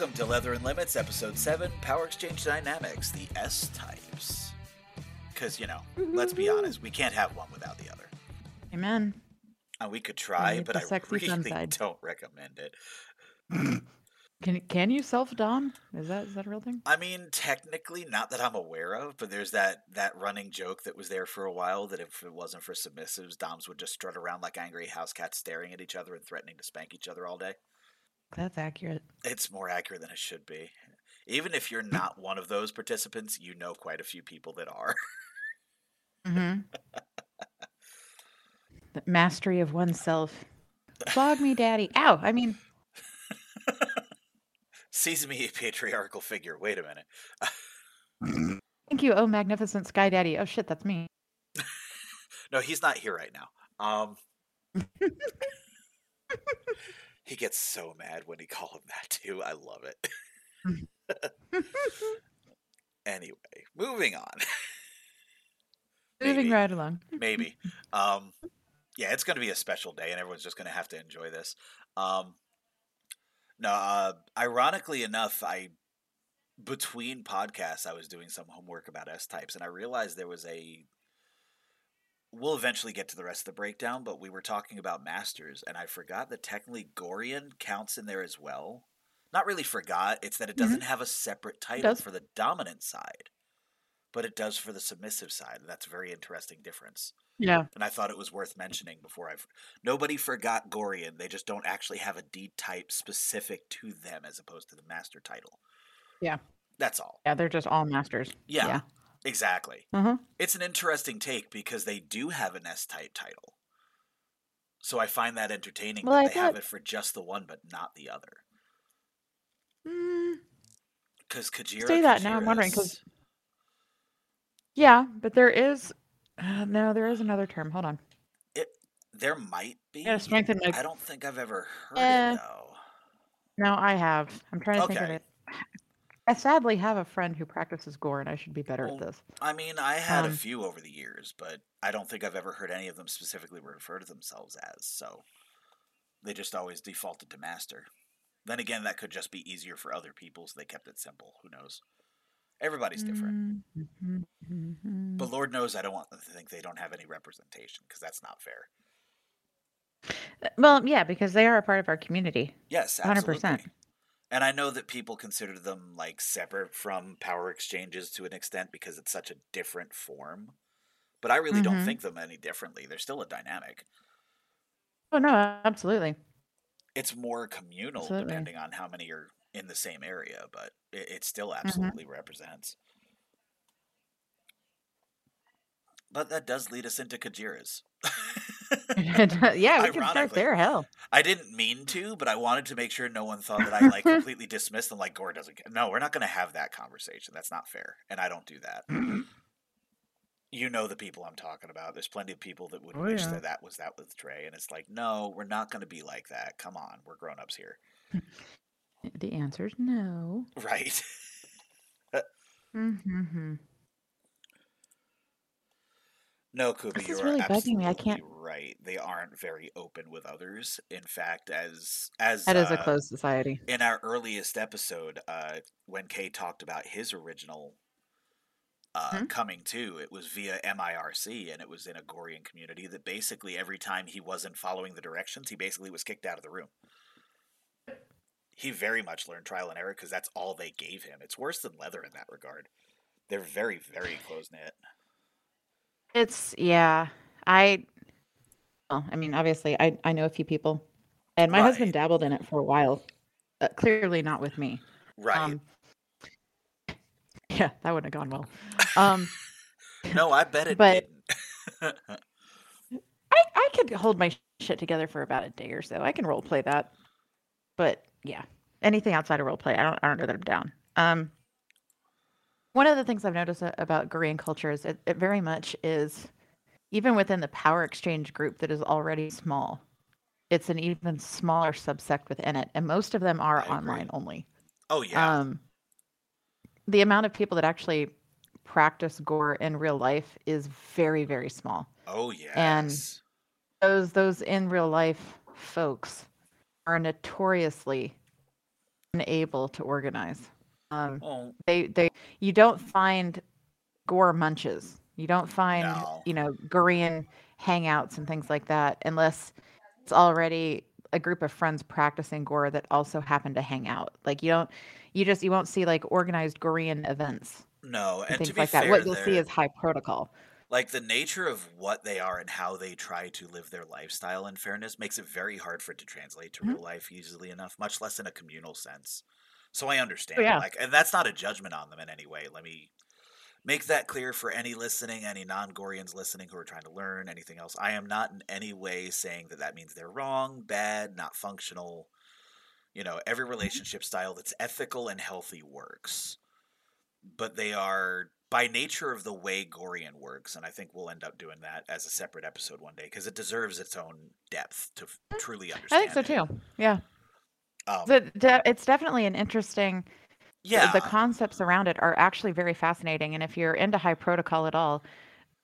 Welcome to Leather and Limits, Episode 7 Power Exchange Dynamics, the S types. Because, you know, let's be honest, we can't have one without the other. Amen. And we could try, but I really don't recommend it. Can can you self dom? Is that is that a real thing? I mean, technically, not that I'm aware of, but there's that that running joke that was there for a while that if it wasn't for submissives, Doms would just strut around like angry house cats, staring at each other and threatening to spank each other all day. That's accurate. It's more accurate than it should be. Even if you're not one of those participants, you know quite a few people that are. Mm-hmm. the mastery of oneself. Flog me, daddy. Ow! I mean, seize me a patriarchal figure. Wait a minute. thank you, oh magnificent sky daddy. Oh shit, that's me. No, he's not here right now. Um, he gets so mad when he call him that too. I love it. anyway, moving on. Moving right along. Maybe. Um, yeah, it's going to be a special day, and everyone's just going to have to enjoy this. Um, no, uh, ironically enough, I between podcasts, I was doing some homework about S types, and I realized there was a. We'll eventually get to the rest of the breakdown, but we were talking about masters, and I forgot that technically Gorean counts in there as well. Not really forgot; it's that it mm-hmm. doesn't have a separate title for the dominant side, but it does for the submissive side. and That's a very interesting difference Yeah. and I thought it was worth mentioning before I've. Nobody forgot Gorean. They just don't actually have a D type specific to them as opposed to the master title. Yeah. That's all. Yeah, they're just all masters. Yeah, Yeah. Exactly. Uh-huh. It's an interesting take because they do have an S type title. So I find that entertaining Well, that I they have it for just the one but not the other. Mm, Because Kajira. say that now. I'm wondering because. Yeah, but there is. Uh, no, there is another term. Hold on. It there might be. gotta strengthen my- I don't think I've ever heard Eh. it though. No, I have. I'm trying to think of it. I sadly have a friend who practices Gor, and I should be better Well, at this. I mean, I had a Um, few over the years, but I don't think I've ever heard any of them specifically refer to themselves as. So they just always defaulted to master. Then again, that could just be easier for other people, so they kept it simple. Who knows? Everybody's different. Mm-hmm. But Lord knows I don't want them to think they don't have any representation because that's not fair. Well, yeah, because they are a part of our community. Yes, 100%. And I know that people consider them like separate from power exchanges to an extent because it's such a different form. But I really don't Mhm. think them any differently. They're still a dynamic. Oh no, absolutely. it's more communal Absolutely. depending on how many are in the same area, but it, it still Mm-hmm. absolutely represents. But that does lead us into Kajiras. yeah, we can start Ironically. there. Hell, I didn't mean to, but I wanted to make sure no one thought that I like completely dismissed them like Gor doesn't get. No, we're not going to have that conversation. That's not fair, and I don't do that. You know the people I'm talking about. There's plenty of people that would Oh, wish yeah. that that was that with Trey, and it's like, no, we're not going to be like that. Come on, we're grown ups here, the answer is no. right? Mm-hmm. No, Kuba, This you is really bugging me. I can't- right. They aren't very open with others. In fact, as as That is a uh, closed society. in our earliest episode, uh, when Kay talked about his original uh, Hmm? coming to, it was via MIRC, and it was in a Gorean community that basically every time he wasn't following the directions, he basically was kicked out of the room. He very much learned trial and error because that's all they gave him. It's worse than leather in that regard. They're very, very close knit. It's yeah. I well, I mean, obviously, I I know a few people, and my husband dabbled in it for a while. Uh, clearly, not with me. Right. Um, yeah, that wouldn't have gone well. Um, no, I bet it but- didn't. I I could hold my shit together for about a day or so. I can role play that, but yeah, anything outside of role play, I don't I don't know that I'm down. Um, one of the things I've noticed about Gorean culture is it, it very much is, even within the power exchange group that is already small, it's an even smaller subsect within it, and most of them are online only. oh yeah. Um, the amount of people that actually practice Gor in real life is very very small. oh yes. and- those those in real life folks are notoriously unable to organize. Um, Oh, they they you don't find Gor munches. You don't find No. you know Gorean hangouts and things like that unless it's already a group of friends practicing Gor that also happen to hang out. Like you don't you just you won't see like organized Gorean events no, and and to things be like fair, that. What you'll see is high protocol. like the nature of what they are and how they try to live their lifestyle in fairness makes it very hard for it to translate to Mhm. real life easily enough much less in a communal sense so i understand Oh, yeah. like and that's not a judgment on them in any way let me make that clear for any listening any non-gorians listening who are trying to learn anything else i am not in any way saying that that means they're wrong bad not functional you know every mm-hmm. relationship style that's ethical and healthy works but they are by nature of the way Gorean works, and I think we'll end up doing that as a separate episode one day because it deserves its own depth to f- truly understand. I think so it. too. Yeah. Um, The, de- it's definitely an interesting yeah, the concepts around it are actually very fascinating and if you're into high protocol at all,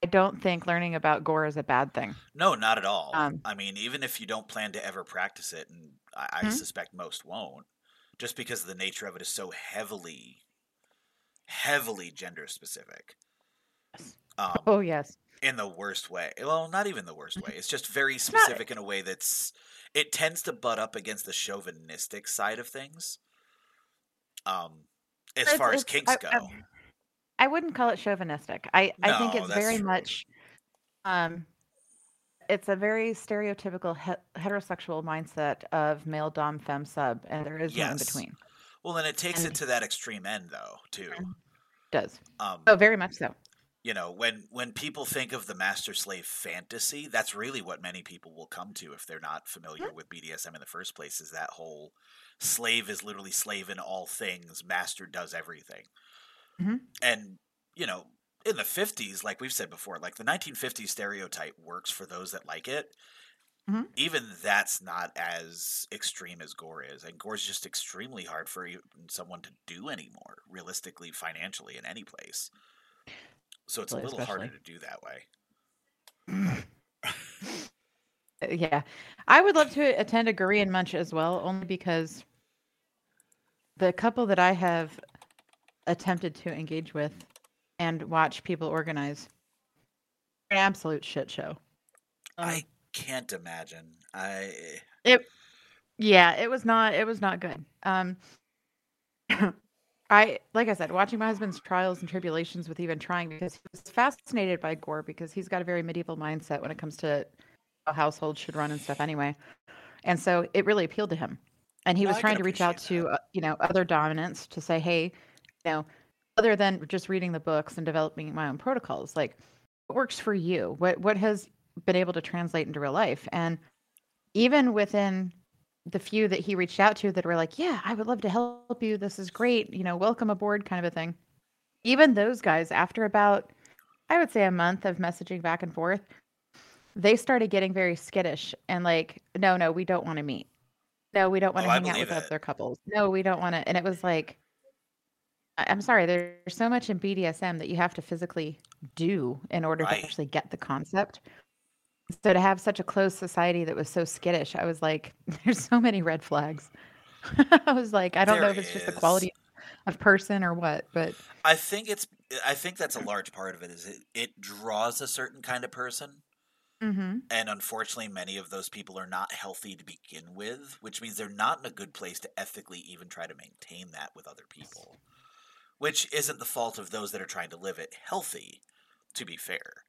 I don't think learning about Gor is a bad thing. no, not at all. Um, I mean, even if you don't plan to ever practice it, and I, I Mhm. suspect most won't, just because the nature of it is so heavily, heavily gender specific. Um, Oh yes. in the worst way. Well, not even the worst way. It's just very specific in a way that's it tends to butt up against the chauvinistic side of things. Um as It's- far as kinks I- go. I- I wouldn't call it chauvinistic. I, I think it's very true. much um it's a very stereotypical he- heterosexual mindset of male dom fem sub and there is no in between. well, then it takes and- it to that extreme end though, too. does. Um Oh, very much so. You know, when when people think of the master slave fantasy, that's really what many people will come to if they're not familiar with BDSM in the first place is that whole slave is literally slave in all things, master does everything. Mhm. And, you know, in the 50s, like we've said before, like the 1950s stereotype works for those that like it. Mhm. Even that's not as extreme as Gor is. And Gor's just extremely hard for someone to do anymore, realistically, financially, in any place. So it's a little harder to do that way. Uh, Yeah. I would love to attend a Gorean munch as well, only because the couple that I have attempted to engage with and watch people organize an absolute shit show. Um, I can't imagine. I it yeah, it was not it was not good. Um I like I said, watching my husband's trials and tribulations with even trying because he was fascinated by Gor because he's got a very medieval mindset when it comes to how households should run and stuff anyway. And so it really appealed to him. And he No, was I trying to reach out to uh, you know other dominants to say, hey, you know, other than just reading the books and developing my own protocols, like what works for you? What what has been able to translate into real life? And even within the few that he reached out to that were like, yeah, I would love to help you. This is great. You know, welcome aboard kind of a thing. Even those guys, after about, I would say a month of messaging back and forth, they started getting very skittish and like, no, no, we don't want to meet. No, we don't want to Oh, hang out with it. other couples. No, we don't want to. And it was like, I'm sorry, there's so much in BDSM that you have to physically do in order Right. to actually get the concept. So to have such a closed society that was so skittish, I was like, there's so many red flags. I was like, I don't know if it's just the quality of person or what, but I think it's I think that's a large part of it is it, it draws a certain kind of person hmm and unfortunately many of those people are not healthy to begin with, which means they're not in a good place to ethically even try to maintain that with other people. Which isn't the fault of those that are trying to live it healthy, to be fair.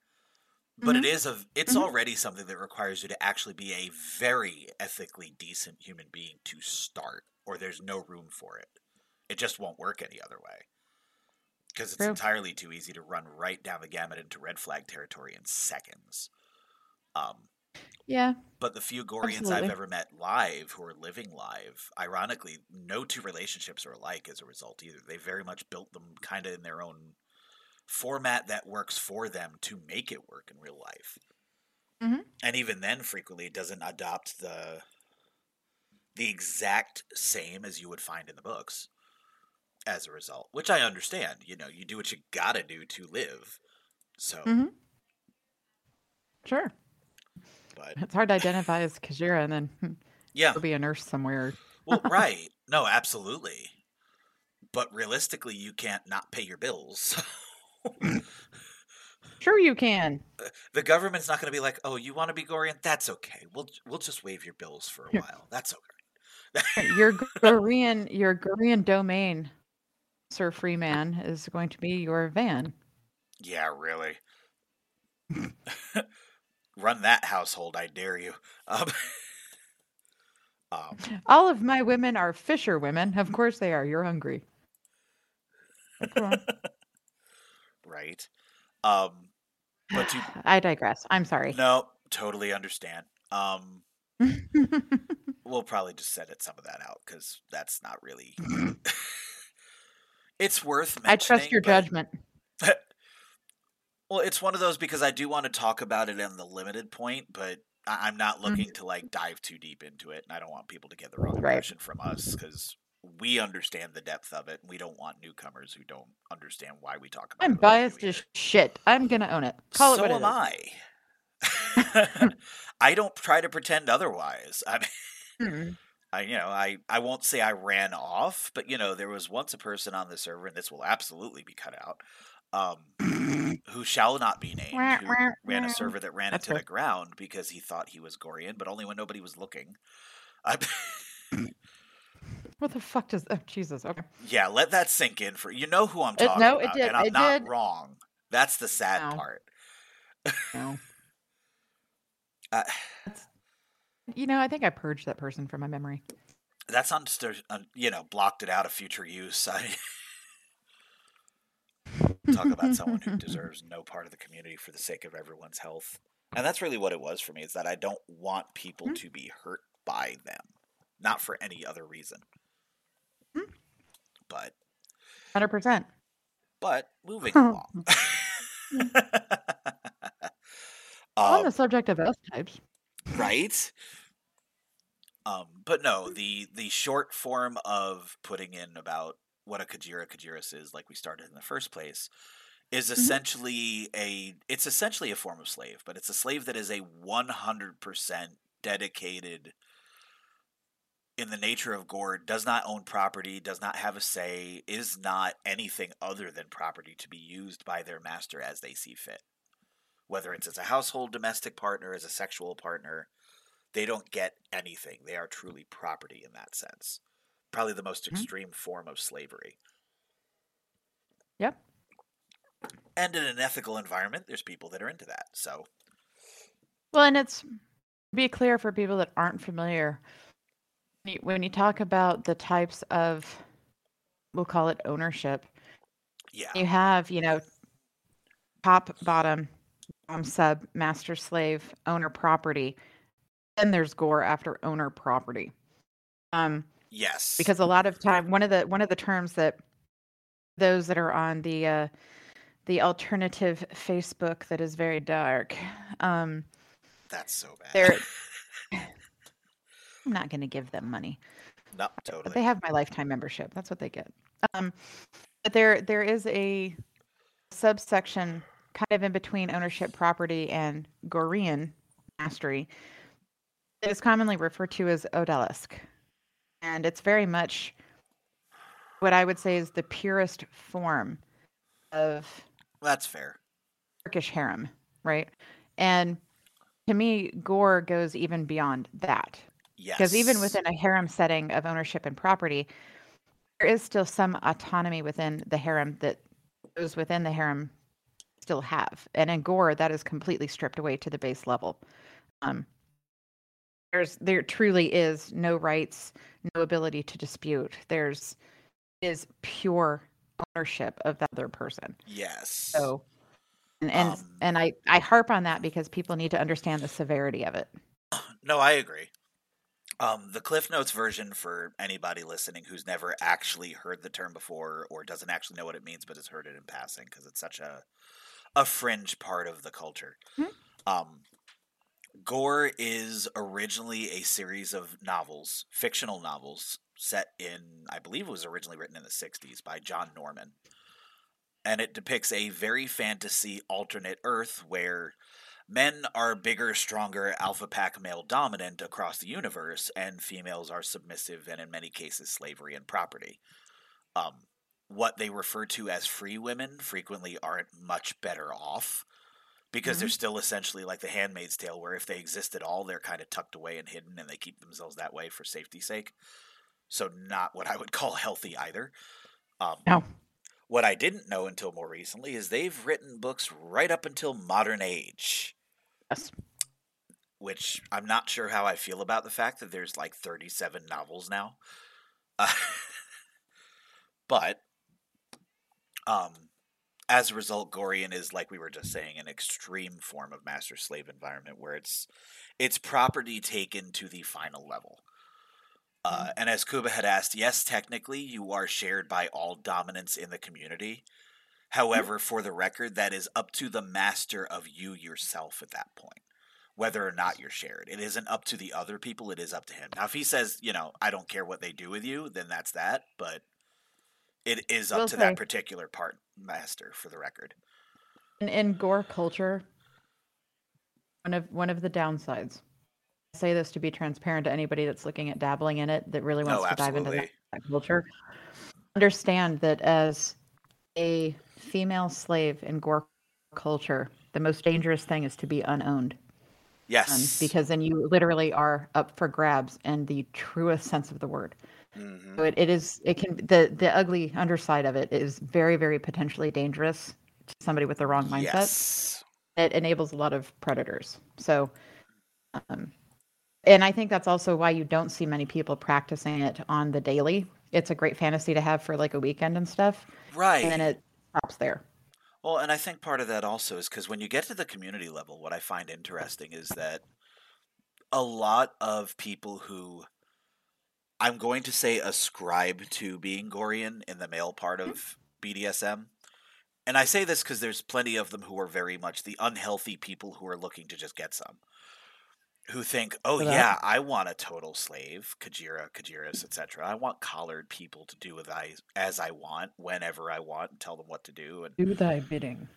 But it is a it's Mhm. already something that requires you to actually be a very ethically decent human being to start or there's no room for it. It just won't work any other way. Because it's True. entirely too easy to run right down the gamut into red flag territory in seconds. Um, yeah, but the few Goreans Absolutely. I've ever met live who are living live, ironically, no two relationships are alike as a result either. They very much built them kind of in their own format that works for them to make it work in real life. Mhm. And even then, frequently, it doesn't adopt the the exact same as you would find in the books. As a result, which I understand, you know, you do what you gotta do to live. So, mm-hmm. sure. but It's hard to identify as Kajira and then hmm, yeah, go be a nurse somewhere. Well, right. No, absolutely. But realistically, you can't not pay your bills. Sure, you can. the government's not going to be like, "Oh, you want to be Gorean? That's okay. We'll we'll just waive your bills for a Yeah. while. That's okay." Your Gorean, your Gorean domain, Sir Freeman, is going to be your van. Yeah, really. Run that household, I dare you. Um, um, All of my women are fisher women. Of course they are. You're hungry. Go on. Right. Um, but you I digress. I'm sorry. no, totally understand. Um, we'll probably just edit some of that out because that's not really. it's worth. I trust your but- judgment. Well, it's one of those because I do want to talk about it in the limited point, but I- I'm not looking to like dive too deep into it, and I don't want people to get the wrong Right. impression from us because we understand the depth of it. and We don't want newcomers who don't understand why we talk about. I'm it we biased as shit. I'm gonna own it. Call so it what it am is. I. I don't try to pretend otherwise. I mean, Mm. I you know I I won't say I ran off, but you know there was once a person on the server, and this will absolutely be cut out. Um, who shall not be named, who ran a server that ran That's into the ground because he thought he was Gorean, but only when nobody was looking. I, What the fuck does? Oh Jesus. Okay. yeah, let that sink in for you. Know who I'm It- talking no, it did, and I'm it not did. wrong. That's the sad No. part. No. Uh, You know, I think I purged that person from my memory. that's on, un, you know, blocked it out of future use. I talk about someone who deserves no part of the community for the sake of everyone's health. And that's really what it was for me is that I don't want people Hmm. to be hurt by them, not for any other reason. But Hundred percent. but moving along. On um, the subject of S types. right um but no the the short form of putting in about what a kajira kajiris is like we started in the first place is essentially a it's essentially a form of slave but it's a slave that is a 100% dedicated in the nature of Gord, does not own property, does not have a say, is not anything other than property to be used by their master as they see fit. Whether it's as a household domestic partner, as a sexual partner, they don't get anything. They are truly property in that sense. Probably the most Mhm. extreme form of slavery. Yep. And in an ethical environment, there's people that are into that. So, Well, and it's be clear for people that aren't familiar. When you- talk about the types of, we'll call it ownership, yeah. you have, you know, top, bottom, um, sub, master, slave, owner, property. Then there's Gor after owner, property. Um, Yes. because a lot of time, one of the one of the terms that those that are on the uh, the alternative Facebook that is very dark, um, that's so bad. they're I'm not going to give them money. no, But totally. they have my lifetime membership. That's what they get. Um, but there there is a subsection kind of in between ownership property and Gorean mastery that is commonly referred to as Odalisque. And it's very much what I would say is the purest form of That's fair. Turkish harem, right? And to me, Gor goes even beyond that. Yes. Because even within a harem setting of ownership and property, there is still some autonomy within the harem that those within the harem still have. And in Gor, that is completely stripped away to the base level. Um, there's there truly is no rights, no ability to dispute. There's is pure ownership of the other person. Yes. So and and, Um, and I, I harp on that because people need to understand the severity of it. No, I agree. Um, the Cliff Notes version for anybody listening who's never actually heard the term before or doesn't actually know what it means but has heard it in passing because it's such a a fringe part of the culture. Mhm. Um, Gor is originally a series of novels, fictional novels, set in, I believe it was originally written in the 60s by John Norman. And it depicts a very fantasy alternate Earth where men are bigger, stronger, alpha pack male dominant across the universe, and females are submissive and in many cases slavery and property. Um, what they refer to as free women frequently aren't much better off because Mhm. they're still essentially like the handmaid's tale where if they exist at all they're kind of tucked away and hidden and they keep themselves that way for safety's sake so not what i would call healthy either um, No. what i didn't know until more recently is they've written books right up until modern age Yes. which i'm not sure how i feel about the fact that there's like 37 novels now. Uh, but um as a result gorean is like we were just saying an extreme form of master slave environment where it's it's property taken to the final level. Uh, and as kuba had asked yes technically you are shared by all dominants in the community Mm. however for the record that is up to the master of you yourself at that point whether or not you're shared it isn't up to the other people it is up to him now if he says you know i don't care what they do with you then that's that but it is up Will to that particular part master for the record In, in Gor culture, one of one of the downsides. I say this to be transparent to anybody that's looking at dabbling in it that really wants no to dive into that, that culture. Understand that as a female slave in Gor culture, the most dangerous thing is to be unowned. um, yes because then you literally are up for grabs in the truest sense of the word. Mhm. So it, it is it can the the ugly underside of it is very very potentially dangerous to somebody with the wrong mindset. yes It enables a lot of predators. So, um, and I think that's also why you don't see many people practicing it on the daily. It's a great fantasy to have for like a weekend and stuff, right and then it stops there. Well, and I think part of that also is because when you get to the community level, what I find interesting is that a lot of people who I'm going to say ascribe to being Gorean in the male part mm-hmm. of BDSM. And I say this because there's plenty of them who are very much the unhealthy people who are looking to just get some. Who think, oh For yeah, I want a total slave, Kajira, Kajiras, etc. I want collared people to do with I as I want, whenever I want, and tell them what to do. And Do thy bidding.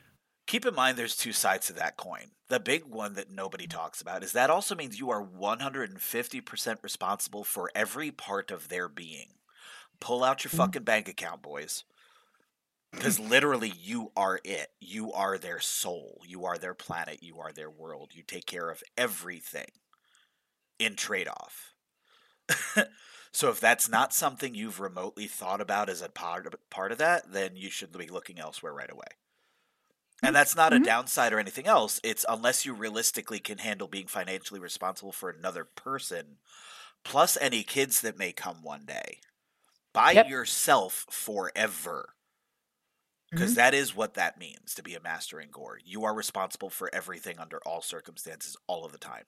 keep in mind there's two sides to that coin. The big one that nobody talks about is that also means you are 150% responsible for every part of their being. Pull out your Mhm. fucking bank account, boys. Because literally, you are it. You are their soul. You are their planet. You are their world. You take care of everything in trade off. so, if that's not something you've remotely thought about as a part of, part of that, then you should be looking elsewhere right away. And that's not Mhm. a downside or anything else. It's unless you realistically can handle being financially responsible for another person, plus any kids that may come one day, by Yep. yourself forever. Because is what that means to be a master in Gor. You are responsible for everything under all circumstances, all of the time.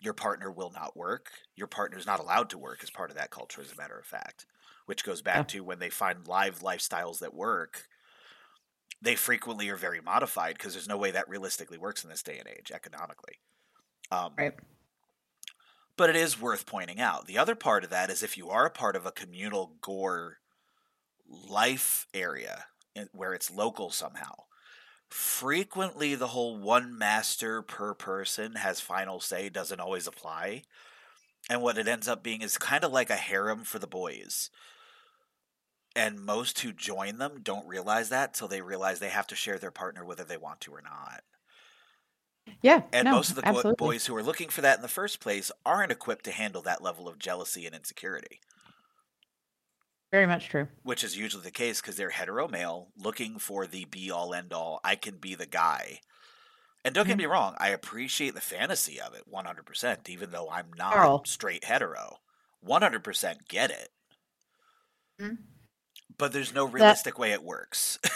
Your partner will not work. Your partner is not allowed to work as part of that culture, as a matter of fact. Which goes back Yeah. to when they find live lifestyles that work, they frequently are very modified because there's no way that realistically works in this day and age economically. Um, Right. but it is worth pointing out. The other part of that is if you are a part of a communal Gor life area where it's local somehow, frequently the whole one master per person has final say doesn't always apply. And what it ends up being is kind of like a harem for the boys. And most who join them don't realize that till they realize they have to share their partner whether they want to or not. Yeah. And no, most of the absolutely. boys who are looking for that in the first place aren't equipped to handle that level of jealousy and insecurity, Very much true. which is usually the case because they're hetero male looking for the be all end all. I can be the guy. And don't get Mhm. me wrong, I appreciate the fantasy of it 100%, even though I'm not straight hetero. 100% get it. Mhm. But there's no realistic way it works.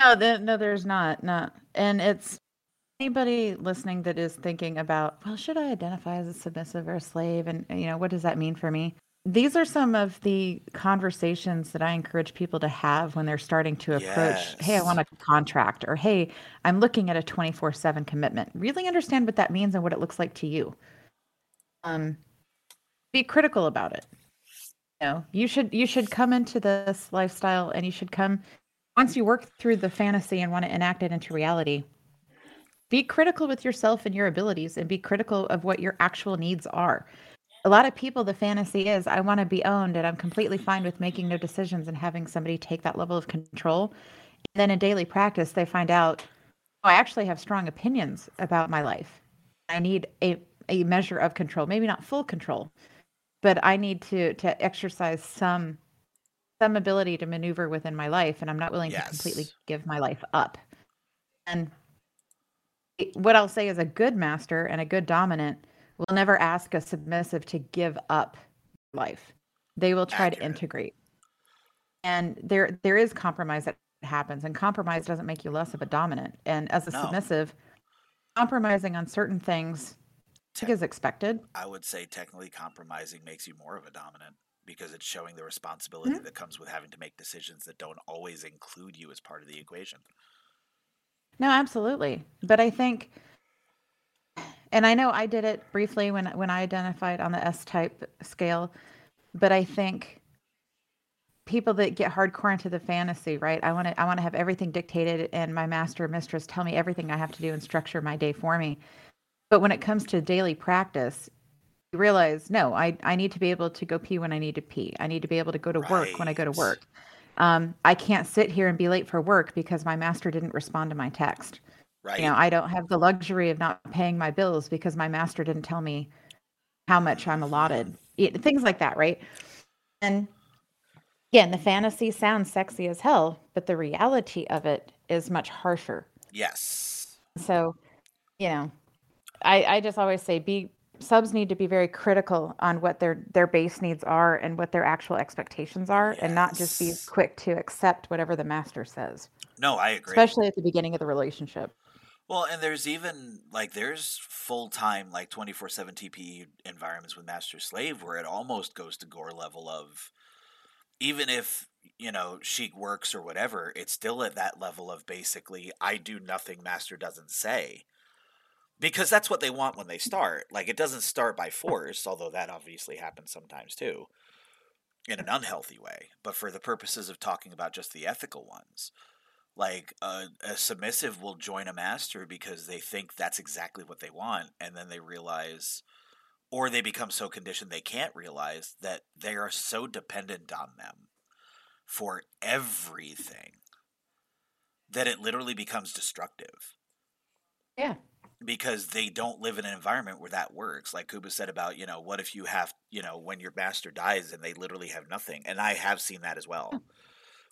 No, the, no, there's not. Not, and it's anybody listening that is thinking about, well, should I identify as a submissive or a slave, and you know, what does that mean for me? These are some of the conversations that I encourage people to have when they're starting to approach, hey, I want a contract, or hey, I'm looking at a 24 7 commitment. Really understand what that means and what it looks like to you. Um, be critical about it. You know, you should you should come into this lifestyle and you should come once you work through the fantasy and want to enact it into reality. be critical with yourself and your abilities and be critical of what your actual needs are a lot of people the fantasy is i want to be owned and i'm completely fine with making no decisions and having somebody take that level of control. And then in daily practice they find out oh, i actually have strong opinions about my life. I need a, a measure of control maybe not full control but i need to to exercise some some ability to maneuver within my life and i'm not willing yes. to completely give my life up. And what i'll say is a good master and a good dominant will never ask a submissive to give up life. They will try Accurate. to integrate. And there there is compromise that happens and compromise doesn't make you less of a dominant. And as a no. submissive, compromising on certain things Te- is expected. I would say technically compromising makes you more of a dominant because it's showing the responsibility mm-hmm. that comes with having to make decisions that don't always include you as part of the equation. No, absolutely. But I think and I know I did it briefly when when I identified on the S type scale, but I think people that get hardcore into the fantasy, right? I want to I want to have everything dictated and my master or mistress tell me everything I have to do and structure my day for me. But when it comes to daily practice, you realize no, I I need to be able to go pee when I need to pee. I need to be able to go to right. work when I go to work. Um, I can't sit here and be late for work because my master didn't respond to my text. Right. You know, I don't have the luxury of not paying my bills because my master didn't tell me how much I'm allotted. Things like that, right? And again, the fantasy sounds sexy as hell, but the reality of it is much harsher. Yes. So, you know, I, I just always say be subs need to be very critical on what their their base needs are and what their actual expectations are yes. and not just be quick to accept whatever the master says. No, I agree. Especially at the beginning of the relationship. Well, and there's even like there's full time like twenty four seven TPE environments with master slave where it almost goes to gore level of even if you know Sheik works or whatever, it's still at that level of basically I do nothing master doesn't say. Because that's what they want when they mm-hmm. start. Like it doesn't start by force, although that obviously happens sometimes too, in an unhealthy way. But for the purposes of talking about just the ethical ones, like a, a, submissive will join a master because they think that's exactly what they want and then they realize or they become so conditioned they can't realize that they are so dependent on them for everything that it literally becomes destructive. Yeah. Because they don't live in an environment where that works. Like kuba said about you know what if you have you know when your master dies and they literally have nothing and i have seen that as well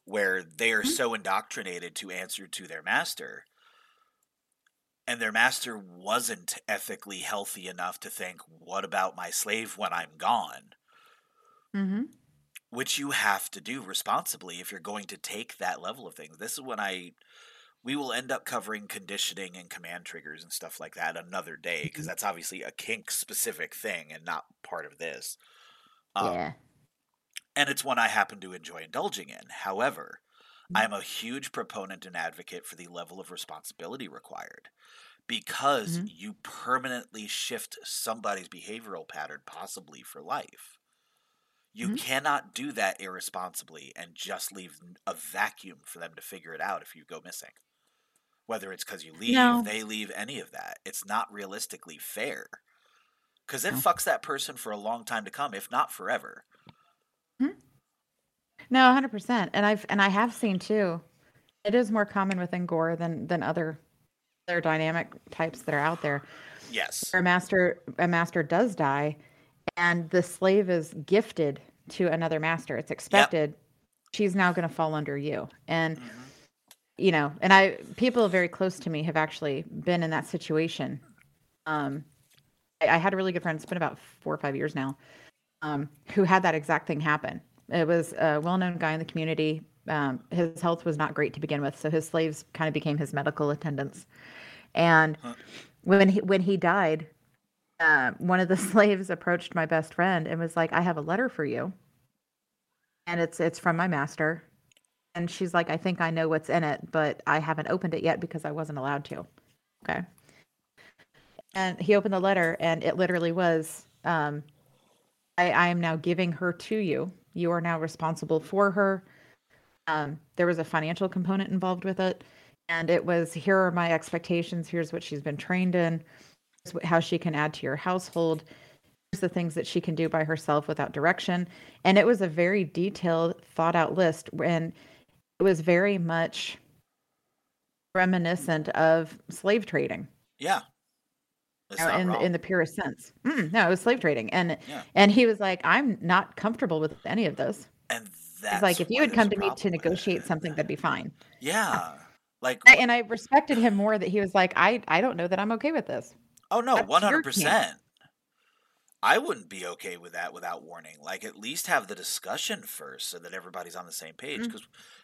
where they are mm-hmm. so indoctrinated to answer to their master and their master wasn't ethically healthy enough to think what about my slave when i'm gone mm-hmm. which you have to do responsibly if you're going to take that level of things this is when i we will end up covering conditioning and command triggers and stuff like that another day because mm-hmm. that's obviously a kink specific thing and not part of this um, yeah and it's one I happen to enjoy indulging in. However, mm-hmm. I'm a huge proponent and advocate for the level of responsibility required because mm-hmm. you permanently shift somebody's behavioral pattern, possibly for life. You mm-hmm. cannot do that irresponsibly and just leave a vacuum for them to figure it out if you go missing. Whether it's because you leave, no. they leave, any of that. It's not realistically fair. Because it no. fucks that person for a long time to come, if not forever. No, 100%. And I've and I have seen too. It is more common within Gor than than other other dynamic types that are out there. Yes. Where a master a master does die and the slave is gifted to another master. It's expected yep. she's now going to fall under you. And mm-hmm. you know, and I people very close to me have actually been in that situation. Um I, I had a really good friend, it's been about 4 or 5 years now um, who had that exact thing happen. It was a well-known guy in the community. Um, his health was not great to begin with, so his slaves kind of became his medical attendants. And huh. when he when he died, uh, one of the slaves approached my best friend and was like, "I have a letter for you, and it's it's from my master." And she's like, "I think I know what's in it, but I haven't opened it yet because I wasn't allowed to." Okay. And he opened the letter, and it literally was um, I, I am now giving her to you. You are now responsible for her. Um, there was a financial component involved with it. and it was here are my expectations here's what she's been trained in how she can add to your household here's the things that she can do by herself without direction and it was a very detailed thought out list and it was very much reminiscent of slave trading Yeah. Not in in the purest sense Mm, no it was slave trading and Yeah. and he was like i'm not comfortable with any of this and that's like if you had come to me to negotiate something that'd be fine Yeah. Like I, and I respected him more that he was like, I, I don't know that I'm okay with this. Oh no, one hundred percent. I wouldn't be okay with that without warning. Like, at least have the discussion first, so that everybody's on the same page. Mm.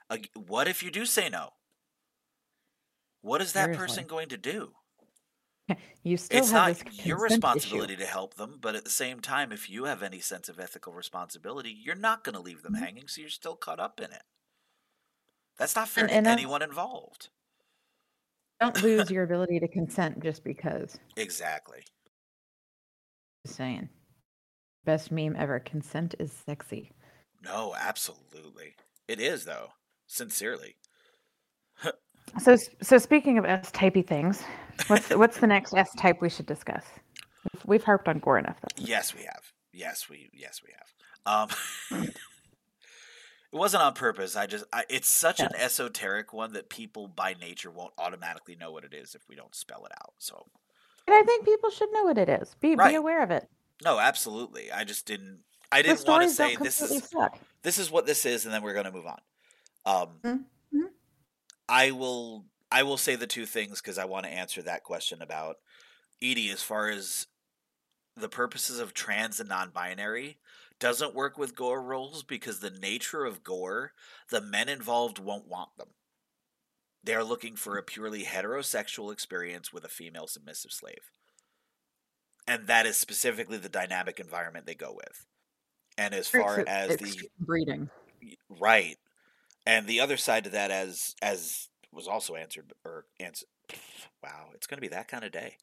Because, what if you do say no? What is that Seriously. person going to do? You still it's have not this your responsibility issue. to help them, but at the same time, if you have any sense of ethical responsibility, you're not going to leave them Mhm. hanging, so you're still caught up in it. That's not fair And- to and anyone involved. Don't lose your ability to consent just because. Exactly. Just saying. Best meme ever. Consent is sexy. No, absolutely. It is though. Sincerely. So, so speaking of S typey things, what's what's the next S type we should discuss? We've, harped on Gor enough. Though. Yes, we have. Yes, we yes we have. Um, it wasn't on purpose. I just I, it's such an esoteric one that people by nature won't automatically know what it is if we don't spell it out. So And I think people should know what it is. Be Right. be aware of it. no, absolutely. I just didn't. I didn't want to say this is suck. this is what this is, and then we're going to move on. Um, Mhm. I will I will say the two things because I want to answer that question about Edie as far as the purposes of trans and non-binary doesn't work with Gor roles because the nature of Gor, the men involved won't want them. They're looking for a purely heterosexual experience with a female submissive slave. And that is specifically the dynamic environment they go with. And as far as the breeding. right and the other side to that as as was also answered or answered wow it's going to be that kind of day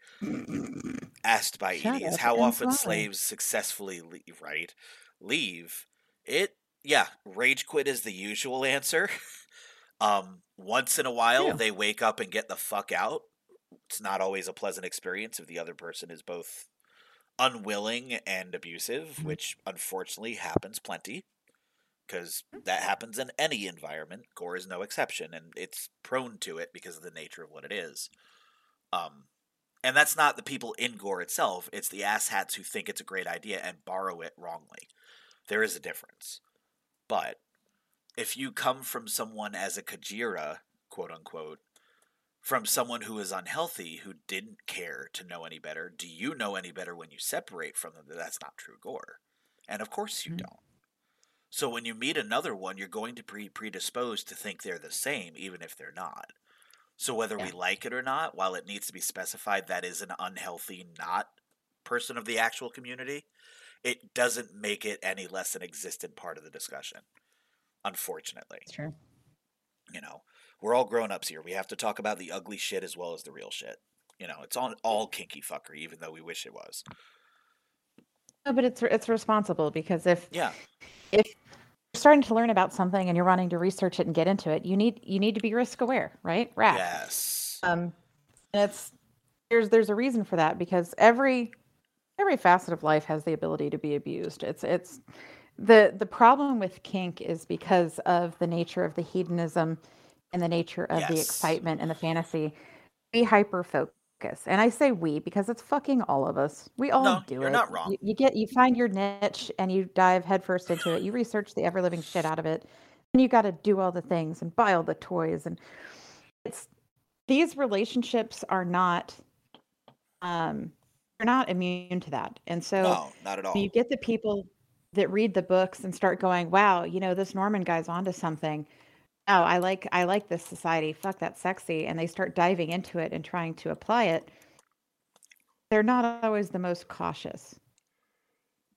asked by Shut edie is how often fly. slaves successfully leave right leave it yeah rage quit is the usual answer um once in a while Yeah. they wake up and get the fuck out it's not always a pleasant experience if the other person is both unwilling and abusive Mhm. which unfortunately happens plenty because that happens in any environment. Gor is no exception, and it's prone to it because of the nature of what it is. Um, and that's not the people in Gor itself; it's the asshats who think it's a great idea and borrow it wrongly. There is a difference, but if you come from someone as a Kajira, quote unquote, from someone who is unhealthy, who didn't care to know any better, do you know any better when you separate from them that that's not true Gor? And of course you Mhm. don't. So when you meet another one, you're going to be predisposed to think they're the same, even if they're not. So whether we like it or not, while it needs to be specified that is an unhealthy, not person of the actual community, it doesn't make it any less an existent part of the discussion. Unfortunately, true. you know, we're all grown ups here. We have to talk about the ugly shit as well as the real shit. You know, it's all all kinky fuckery, even though we wish it was. No, but it's it's responsible because if Yeah, if you're starting to learn about something and you're wanting to research it and get into it, you need you need to be risk aware, right? Rat. yes, Um, and it's there's there's a reason for that because every every facet of life has the ability to be abused. It's it's the the problem with kink is because of the nature of the hedonism and the nature of the excitement and the fantasy. We hyper focus, and I say we because it's fucking all of us. We all No, do you're it. not wrong. You, you get you find your niche and you dive headfirst into it. You research the ever living shit out of it, and you got to do all the things and buy all the toys and it's these relationships are not um they're not immune to that and so no, not at all. you get the people that read the books and start going wow you know this norman guy's onto something oh i like i like this society. Fuck that's sexy. And they start diving into it and trying to apply it. They're not always the most cautious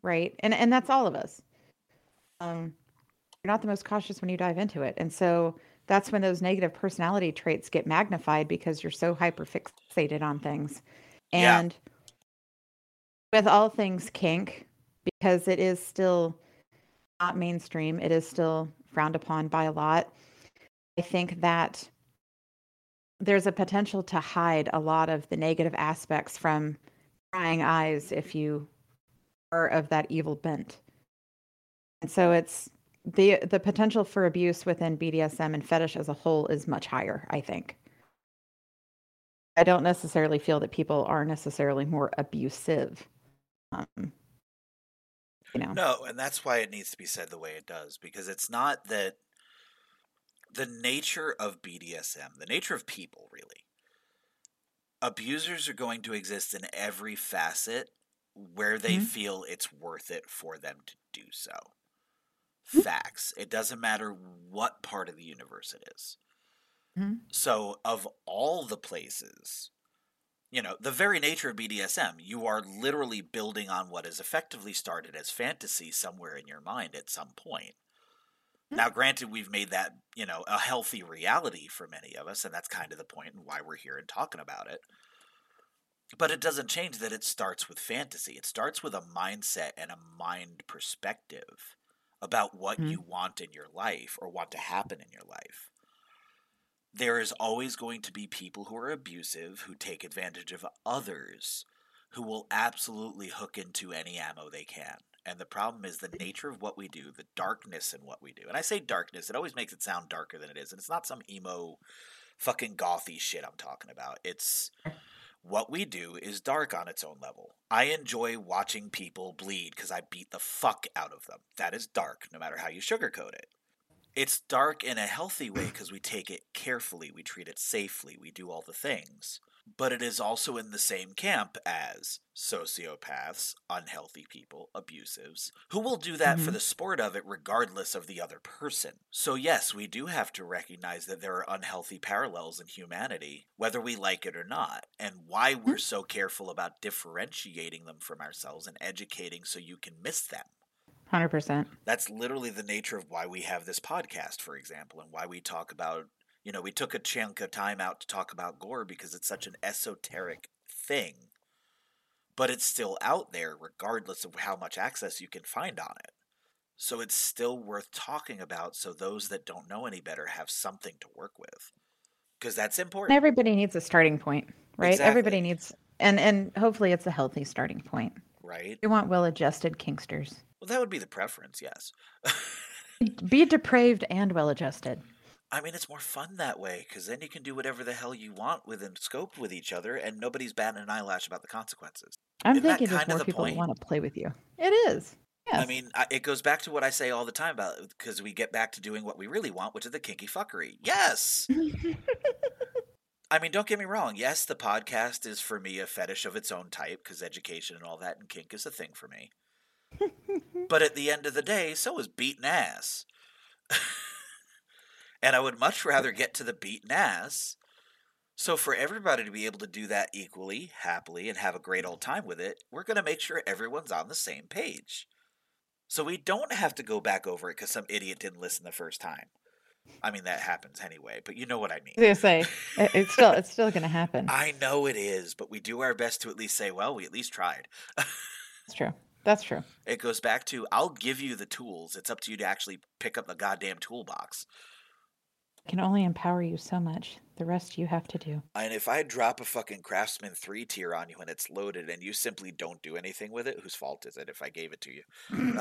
right? And and that's all of us. Um you're not the most cautious when you dive into it. And so that's when those negative personality traits get magnified because you're so hyper fixated on things. Yeah. and with all things kink because it is still not mainstream it is still frowned upon by a lot i think that there's a potential to hide a lot of the negative aspects from prying eyes if you are of that evil bent. And so it's the the potential for abuse within BDSM and fetish as a whole is much higher, I think. I don't necessarily feel that people are necessarily more abusive. Um, you know. No, and that's why it needs to be said the way it does because it's not that the nature of BDSM, the nature of people, really. Abusers are going to exist in every facet where they Mhm. feel it's worth it for them to do so. Mhm. Facts. It doesn't matter what part of the universe it is. Mhm. So, of all the places, you know, the very nature of BDSM, you are literally building on what is effectively started as fantasy somewhere in your mind at some point. Now, granted, we've made that, you know, a healthy reality for many of us, and that's kind of the point and why we're here and talking about it. But it doesn't change that it starts with fantasy. It starts with a mindset and a mind perspective about what Mhm. you want in your life or want to happen in your life. There is always going to be people who are abusive, who take advantage of others, who will absolutely hook into any ammo they can. And the problem is the nature of what we do, the darkness in what we do. And I say darkness, it always makes it sound darker than it is. And it's not some emo fucking gothy shit I'm talking about. It's what we do is dark on its own level. I enjoy watching people bleed because I beat the fuck out of them. That is dark, no matter how you sugarcoat it. It's dark in a healthy way because we take it carefully, we treat it safely, we do all the things. But it is also in the same camp as sociopaths, unhealthy people, abusives, who will do that for Mhm. the sport of it regardless of the other person. So, yes, we do have to recognize that there are unhealthy parallels in humanity, whether we like it or not, and why we're so careful about differentiating them from ourselves and educating so you can miss them. 100%. That's literally the nature of why we have this podcast, for example, and why we talk about, you know, we took a chunk of time out to talk about Gor because it's such an esoteric thing, but it's still out there regardless of how much access you can find on it. So it's still worth talking about so those that don't know any better have something to work with. Because that's important. everybody needs a starting point, right? Exactly. Everybody needs and and hopefully it's a healthy starting point. Right? You want well-adjusted kinksters. Well, that would be the preference, yes. Be depraved and well-adjusted. I mean, it's more fun that way because then you can do whatever the hell you want within scope with each other, and nobody's batting an eyelash about the consequences. I'm Isn't thinking there's kinda more the people want to play with you. It is. Yes. I mean, I, it goes back to what I say all the time about because we get back to doing what we really want, which is the kinky fuckery. Yes. I mean, don't get me wrong. Yes, the podcast is for me a fetish of its own type because education and all that and kink is a thing for me. But at the end of the day, so is beating ass. and I would much rather get to the beaten ass. So for everybody to be able to do that equally, happily, and have a great old time with it, we're going to make sure everyone's on the same page. So we don't have to go back over it because some idiot didn't listen the first time. I mean that happens anyway, but you know what I mean. I say it's still it's still gonna happen. I know it is, but we do our best to at least say, well, we at least tried. That's true. That's true. It goes back to I'll give you the tools. It's up to you to actually pick up the goddamn toolbox. I can only empower you so much. The rest you have to do. And if I drop a fucking Craftsman 3 tier on you and it's loaded and you simply don't do anything with it, whose fault is it if I gave it to you?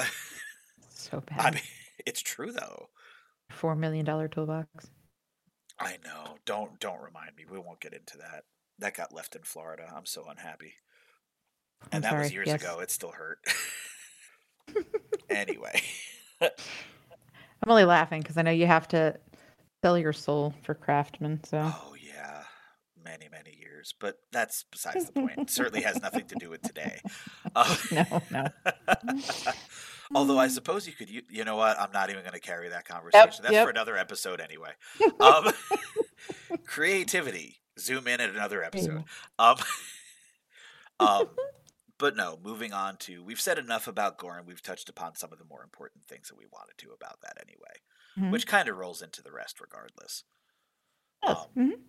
So bad. I mean, it's true though. Four million dollar toolbox. I know. Don't don't remind me. We won't get into that. That got left in Florida. I'm so unhappy. I'm And that was years yes. ago. It still hurt. anyway. I'm only laughing because I know you have to sell your soul for craftsmen. So Oh yeah, many many years, but that's besides the point. Certainly has nothing to do with today. Uh, no, no. although I suppose you could, you, you know what? I'm not even going to carry that conversation. That's yep. for another episode anyway. Um, creativity. Zoom in at another episode. Um, um, but no, moving on to we've said enough about Gor and we've touched upon some of the more important things that we wanted to about that anyway, Mhm. which kind of rolls into the rest regardless. Yes. um, Mhm.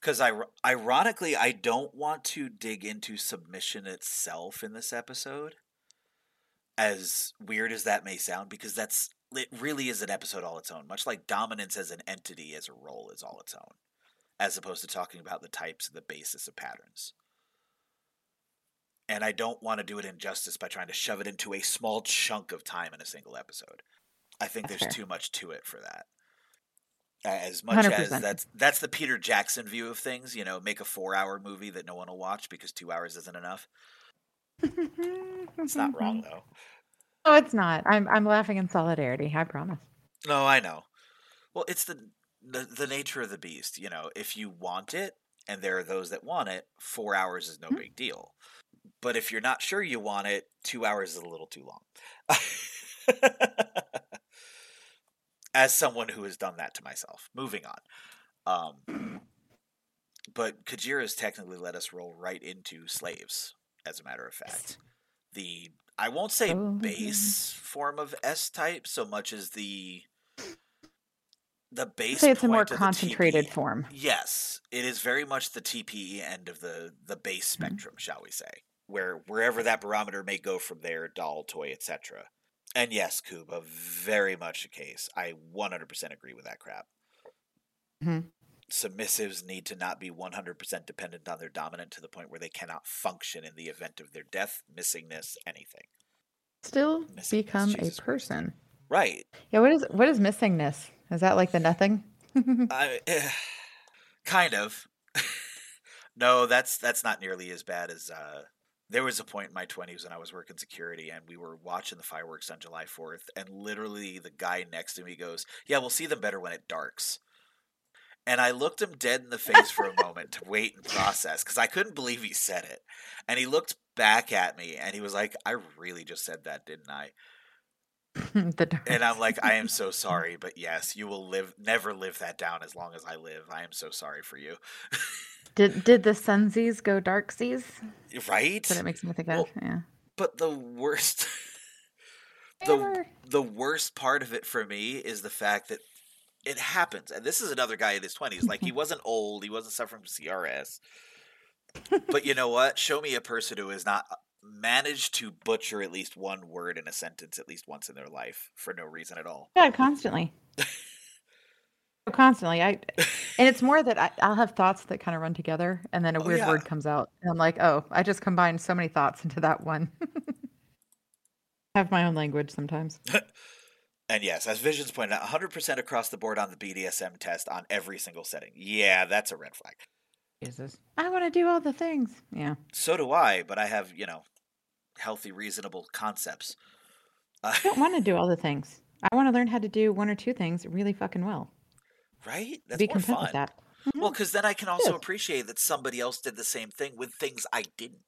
Because I, ironically, I don't want to dig into submission itself in this episode. As weird as that may sound, because that's it really is an episode all its own. Much like dominance as an entity, as a role, is all its own. as opposed to talking about the types and the basis of patterns. And I don't want to do it injustice by trying to shove it into a small chunk of time in a single episode. I think That's there's fair. too much to it for that. As much as 100%. that's that's the Peter Jackson view of things, you know, make a 4-hour movie that no one will watch because 2 hours isn't enough. It's not wrong though. Oh, it's not. I'm I'm laughing in solidarity. I promise. No, I know. Well, it's the, the the nature of the beast. You know, if you want it, and there are those that want it, four hours is no Mhm. big deal. But if you're not sure you want it, two hours is a little too long. As someone who has done that to myself. Moving on. Um, but Kajira's technically let us roll right into slaves, as a matter of fact. The I won't say Oh, base form of S type so much as the the base. say it's a more concentrated form. Yes, it is very much the TPE end of the the base Mhm. spectrum, shall we say? Where wherever that barometer may go from there, doll, toy, etc. And yes, Kuba, very much the case. I 100% agree with that crap. Mm-hmm. Submissives need to not be 100% dependent on their dominant to the point where they cannot function in the event of their death, missingness, anything. Still Missingness, become a Jesus Christ. person. Right. Yeah. What is what is missingness? Is that like the nothing? I, eh, kind of. no, that's that's not nearly as bad as. Uh, there was a point in my twenties when I was working security, and we were watching the fireworks on July Fourth, and literally the guy next to me goes, "Yeah, we'll see them better when it darks." And I looked him dead in the face for a moment to wait and process because I couldn't believe he said it. And he looked back at me and he was like, "I really just said that, didn't I?" the. And I'm like, I am so sorry, but yes, you will live never live that down as long as I live. I am so sorry for you. Did did the sunsies go darksies? Right? That's what it makes me think Well, of. Yeah. But the worst the the worst part of it for me is the fact that it happens. And this is another guy in his 20s. Like he wasn't old, he wasn't suffering from CRS. But you know what? Show me a person who is not managed to butcher at least one word in a sentence at least once in their life for no reason at all. God, constantly. constantly. I and it's more that I, I'll have thoughts that kind of run together, and then a Oh, weird yeah. word comes out, and I'm like, oh, I just combined so many thoughts into that one. have my own language sometimes. And yes, as Visions pointed out, 100% across the board on the BDSM test on every single setting. Yeah, that's a red flag. Jesus. I want to do all the things. Yeah. So do I, but I have, you know, healthy, reasonable concepts. Uh, I don't want to do all the things. I want to learn how to do one or two things really fucking well. right? That's Be more content fun. with that. Well, because then I can also appreciate that somebody else did the same thing with things I didn't.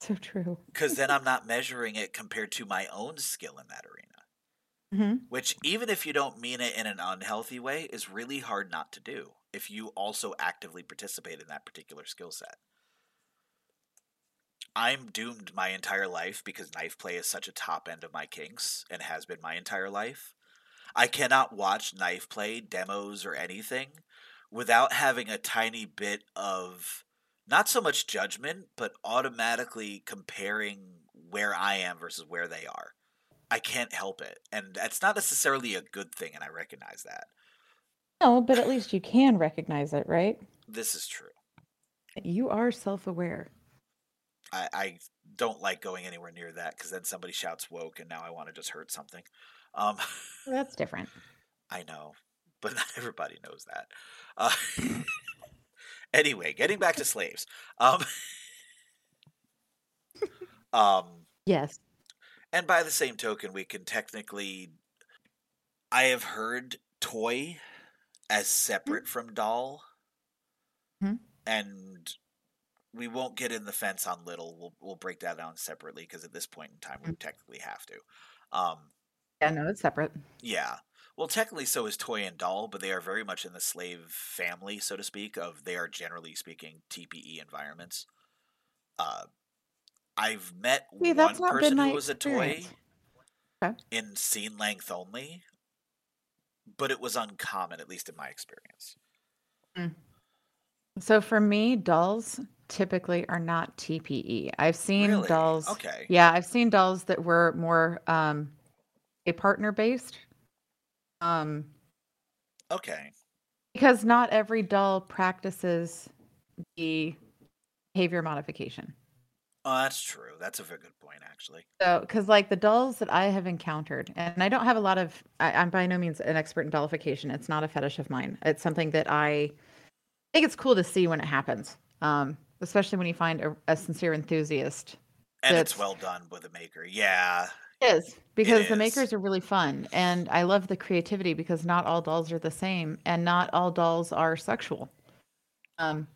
So true. Because then I'm not measuring it compared to my own skill in that arena. hmm Which, even if you don't mean it in an unhealthy way, is really hard not to do if you also actively participate in that particular skill set. I'm doomed my entire life because knife play is such a top end of my kinks and has been my entire life. I cannot watch knife play demos or anything without having a tiny bit of not so much judgment, but automatically comparing where I am versus where they are. I can't help it. And that's not necessarily a good thing, and I recognize that. No, but at least you can recognize it, right? This is true. You are self aware. I, I don't like going anywhere near that because then somebody shouts woke, and now I want to just hurt something. Um, That's different. I know, but not everybody knows that. Uh, anyway, getting back to slaves. Um, um, Yes. and by the same token, we can technically. I have heard toy as separate from doll, Mhm. and we won't get in the fence on little. We'll we'll break that down separately because at this point in time, we technically have to. Um, Yeah, no, it's separate. Yeah. Well, technically, so is toy and doll, but they are very much in the slave family, so to speak. Of they are generally speaking TPE environments. Uh, I've met See, one that's not been person who was a toy. Okay. in scene length only, but it was uncommon, at least in my experience. So for me, dolls typically are not TPE. I've seen Really? dolls. Okay. Yeah, I've seen dolls that were more um a partner based. Um Okay. Because not every doll practices the behavior modification. Oh, that's true. That's a very good point, actually. So, because like the dolls that I have encountered, and I don't have a lot of, I, I'm by no means an expert in dollification. It's not a fetish of mine. It's something that I think it's cool to see when it happens, um, especially when you find a, a sincere enthusiast. And it's That's- well done with a maker. Yeah. It is because the is. makers are really fun, and I love the creativity because not all dolls are the same, and not all dolls are sexual. Um,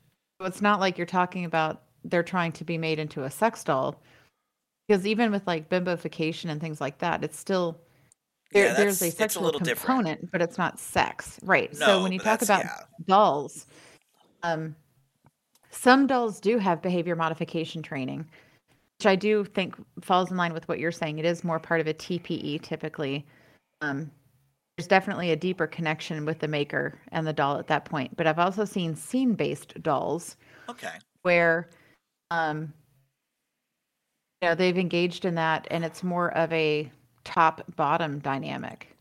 so it's not like you're talking about they're trying to be made into a sex doll, because even with like bimbofication and things like that, it's still there, Yeah, there's a it's a sexual little different. component, but it's not sex, right? No, so when you talk about yeah. dolls, um, some dolls do have behavior modification training, which I do think falls in line with what you're saying. It is more part of a TPE typically. Um, there's definitely a deeper connection with the maker and the doll at that point. But I've also seen scene based dolls Okay. where um, you know, they've engaged in that and it's more of a top bottom dynamic.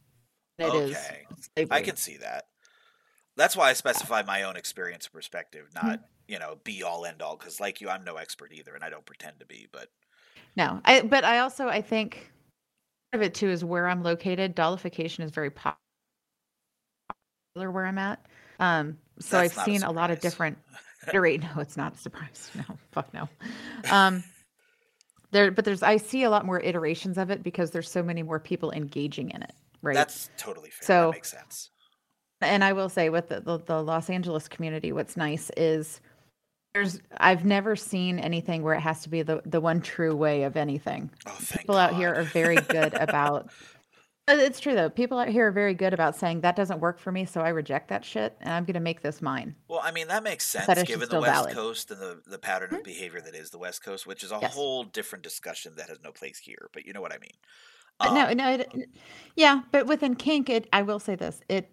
It is Okay. I can see that. That's why I specify my own experience perspective, Mm-hmm. not, you know, be all end all. Because, like you, I'm no expert either, and I don't pretend to be. But No, I but I also I think part of it too is where I'm located. Dollification is very popular where I'm at. Um, so That's I've not a seen a lot of different iterate. No, it's not a surprise. No, fuck no. Um, there, but there's I see a lot more iterations of it because there's so many more people engaging in it. Right. that's totally fair. So- that makes sense. and I will say with the, the, the Los Angeles community, what's nice is there's I've never seen anything where it has to be the, the one true way of anything. Oh, thank people out here are very good about uh, it's true though people out here are very good about saying that doesn't work for me so i reject that shit and i'm going to make this mine Well, I mean, that makes sense is given the West valid. Coast and the, the pattern of mm-hmm. behavior that is the West Coast, which is a Yes. whole different discussion that has no place here. But you know what I mean. but no Um, no it, um, yeah but within kink it i will say this it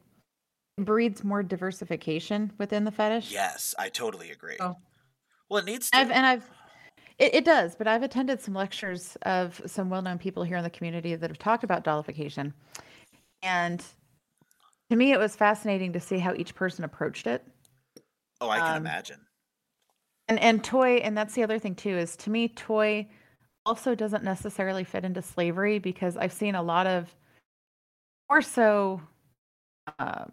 breeds more diversification within the fetish Yes, I totally agree. Oh. Well, it needs to. I've, and i've it, it does but i've attended some lectures of some well-known people here in the community that have talked about dollification and to me it was fascinating to see how each person approached it oh, I can um, imagine. And and toy, and that's the other thing too, is to me, toy also doesn't necessarily fit into slavery because I've seen a lot of more so uh,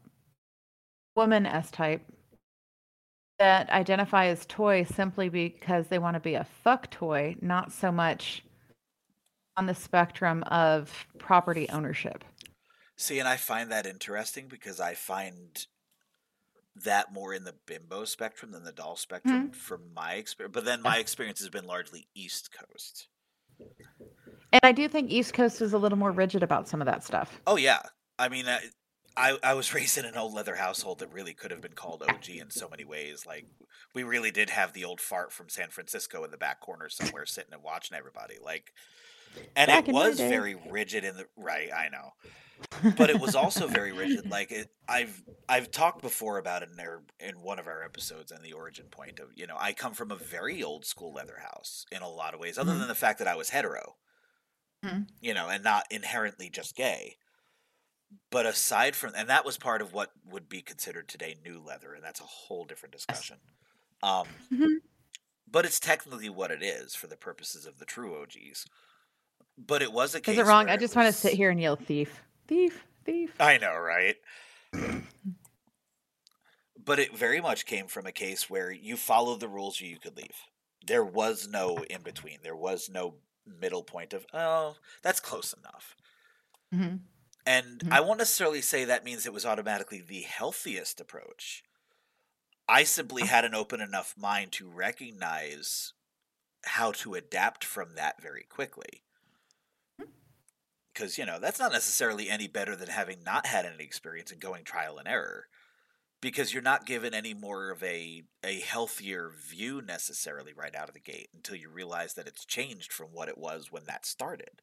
woman S type that identify as toy simply because they want to be a fuck toy, not so much on the spectrum of property ownership. See, and I find that interesting because I find that more in the bimbo spectrum than the doll spectrum Mm-hmm. from my experience. But then my experience has been largely East Coast. And I do think East Coast is a little more rigid about some of that stuff. Oh yeah, I mean, I, I was raised in an old leather household that really could have been called OG in so many ways. Like we really did have the old fart from San Francisco in the back corner somewhere, sitting and watching everybody. Like, and Back it was very rigid in the right. I know, but it was also very rigid. Like it, I've I've talked before about it in there in one of our episodes on the origin point of you know I come from a very old school leather house in a lot of ways, other Mhm. than the fact that I was hetero, Mhm. you know, and not inherently just gay. But aside from, and that was part of what would be considered today new leather, and that's a whole different discussion. Um, Mhm. but it's technically what it is for the purposes of the true OGs. But it was a case. Is it wrong? I just want to sit here and yell thief, thief, thief. I know, right? but it very much came from a case where you followed the rules or you could leave. There was no in between. There was no middle point of, oh, that's close enough. hmm And Mhm. I won't necessarily say that means it was automatically the healthiest approach. I simply had an open enough mind to recognize how to adapt from that very quickly. Because, you know, that's not necessarily any better than having not had any experience and going trial and error. Because you're not given any more of a, a healthier view necessarily right out of the gate until you realize that it's changed from what it was when that started.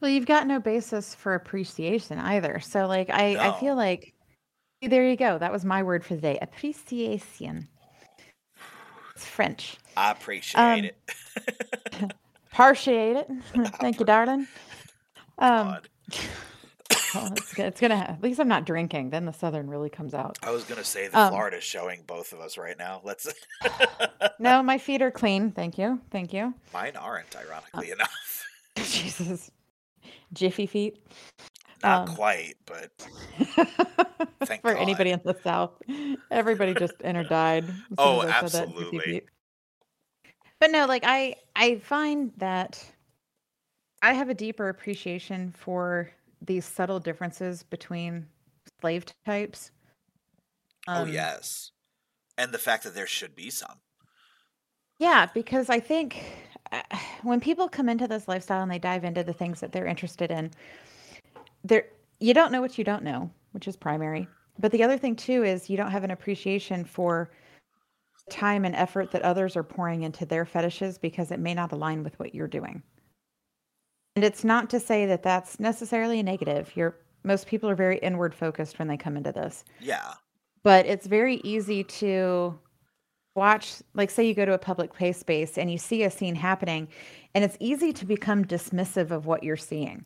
Well, you've got no basis for appreciation either. So, like, I, I feel like there you go. That was my word for the day. Appreciation. It's French. I appreciate Um, it. Appreciate it. Thank you, darling. Um, God. Well, it's, go- it's gonna. At least I'm not drinking. Then the southern really comes out. I was gonna say the Um, Florida's showing both of us right now. Let's. No, my feet are clean. Thank you. Thank you. Mine aren't, ironically enough. Jesus. Jiffy feet. Not Um, quite, but Thank For God. anybody in the South, everybody just or died. Oh, as I said that, Jiffy absolutely. But no, like I, I find that I have a deeper appreciation for these subtle differences between slave types. oh Um, yes, and the fact that there should be some. Yeah, because I think uh, when people come into this lifestyle and they dive into the things that they're interested in, there you don't know what you don't know, which is primary. But the other thing too is you don't have an appreciation for time and effort that others are pouring into their fetishes because it may not align with what you're doing. And it's not to say that that's necessarily a negative. You're most people are very inward focused when they come into this Yeah, but it's very easy to watch like say you go to a public play space and you see a scene happening and it's easy to become dismissive of what you're seeing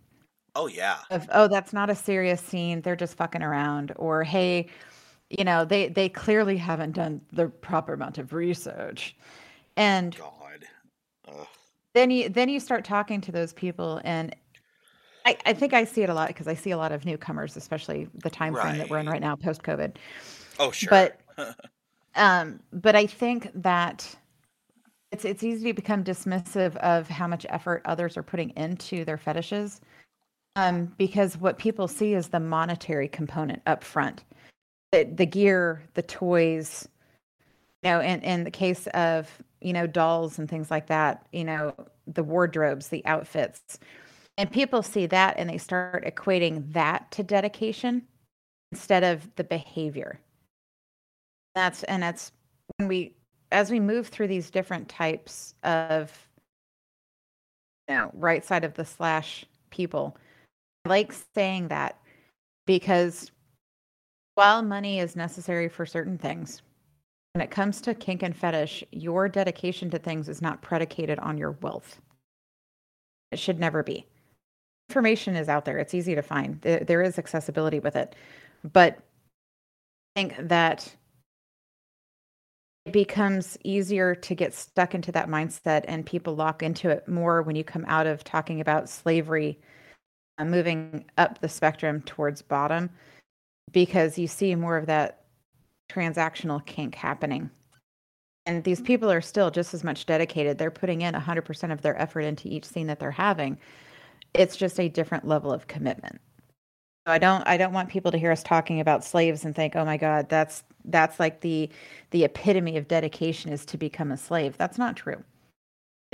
oh yeah, of oh that's not a serious scene they're just fucking around or hey you know they they clearly haven't done the proper amount of research and God. Ugh. then you then you start talking to those people and I, I think I see it a lot because I see a lot of newcomers, especially the time frame that we're in Right. right now, post COVID. Oh sure. But um, but I think that it's it's easy to become dismissive of how much effort others are putting into their fetishes, um, because what people see is the monetary component up front, the, the gear, the toys. You know, in in the case of you know dolls and things like that, you know the wardrobes, the outfits, and people see that and they start equating that to dedication instead of the behavior that's and that's when we as we move through these different types of you know right side of the slash people I like saying that because while money is necessary for certain things when it comes to kink and fetish your dedication to things is not predicated on your wealth. It should never be. Information is out there. It's easy to find. There, there is accessibility with it. But i think that it becomes easier to get stuck into that mindset and people lock into it more when you come out of talking about slavery uh, moving up the spectrum towards bottom because you see more of that transactional kink happening. And these people are still just as much dedicated. They're putting in 100% of their effort into each scene that they're having. It's just a different level of commitment i don't i don't want people to hear us talking about slaves and think oh my god that's that's like the the epitome of dedication is to become a slave that's not true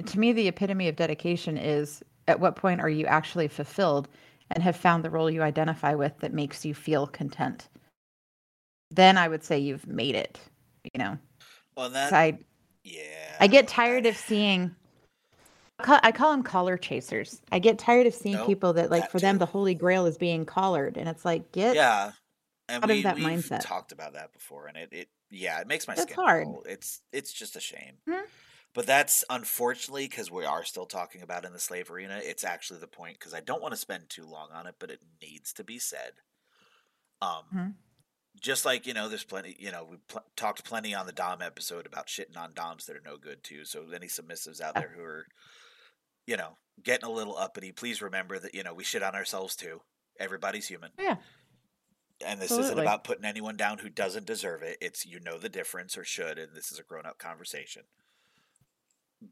to me the epitome of dedication is at what point are you actually fulfilled and have found the role you identify with that makes you feel content then i would say you've made it you know well, that So I, yeah. I get tired of seeing. I call, I call them collar chasers. I get tired of seeing Nope, people that like that for them the holy grail is being collared, and it's like get Yeah. And out of that mindset. talked about that before, and it, it yeah, it makes my It's skin hard. It's it's just a shame. Mhm. But that's unfortunately because we are still talking about in the slave arena. It's actually the point because I don't want to spend too long on it, but it needs to be said. Um, Mhm. just like you know, there's plenty. You know, we pl- talked plenty on the Dom episode about shitting on Doms that are no good too. So any submissives out there who are, you know, getting a little uppity, please remember that you know we shit on ourselves too. Everybody's human yeah and this isn't about putting anyone down who doesn't deserve it. It's you know the difference or should, and this is a grown up conversation.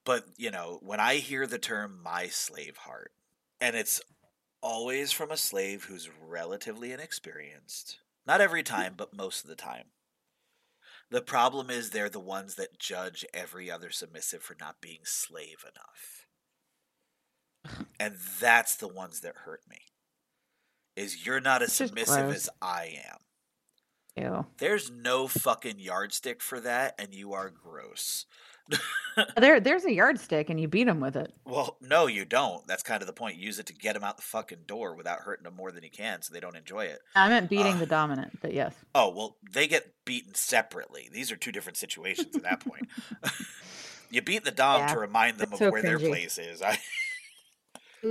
But you know, when I hear the term "my slave heart," and it's always from a slave who's relatively inexperienced, not every time, but most of the time. The problem is they're the ones that judge every other submissive for not being slave enough. And that's the ones that hurt me. Is you're not as submissive as I am. ew. There's no fucking yardstick for that, and you are gross. there there's a yardstick and you beat them with it Well, no, you don't. That's kind of the point. Use it to get them out the fucking door without hurting them more than you can, so they don't enjoy it. i meant beating Uh. the dominant but yes Oh well, they get beaten separately. These are two different situations at that point. you beat the dom Yeah, to remind them of so where their place is. I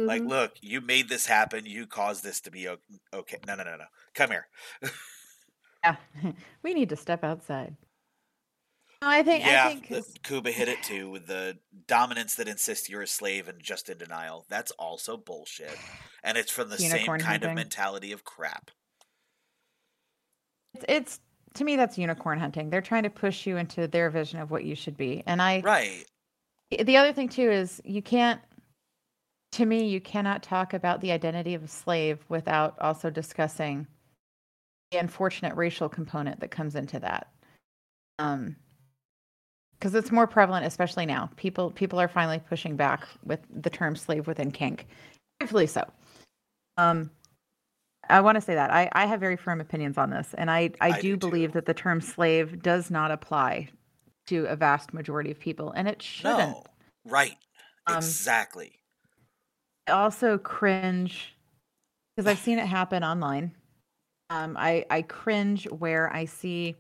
Like, Mhm. look, you made this happen. You caused this to be okay. No, no, no, no. Come here. Yeah, we need to step outside. No, I think yeah, I think the- Kuba hit it too with the dominance that insists you're a slave and just in denial. That's also bullshit, and it's from the same Unicorn kind of mentality of crap. it's, it's to me that's unicorn hunting. They're trying to push you into their vision of what you should be. And I Right? the other thing too is you can't to me you cannot talk about the identity of a slave without also discussing the unfortunate racial component that comes into that. Um because it's more prevalent especially now. People people are finally pushing back with the term slave within kink. Rightfully so. Um I want to say that I, I have very firm opinions on this, and I, I, I do, do too. believe that the term slave does not apply to a vast majority of people, and it shouldn't. No. Right. Um, exactly. Also cringe because I've seen it happen online. Um, I I cringe where I see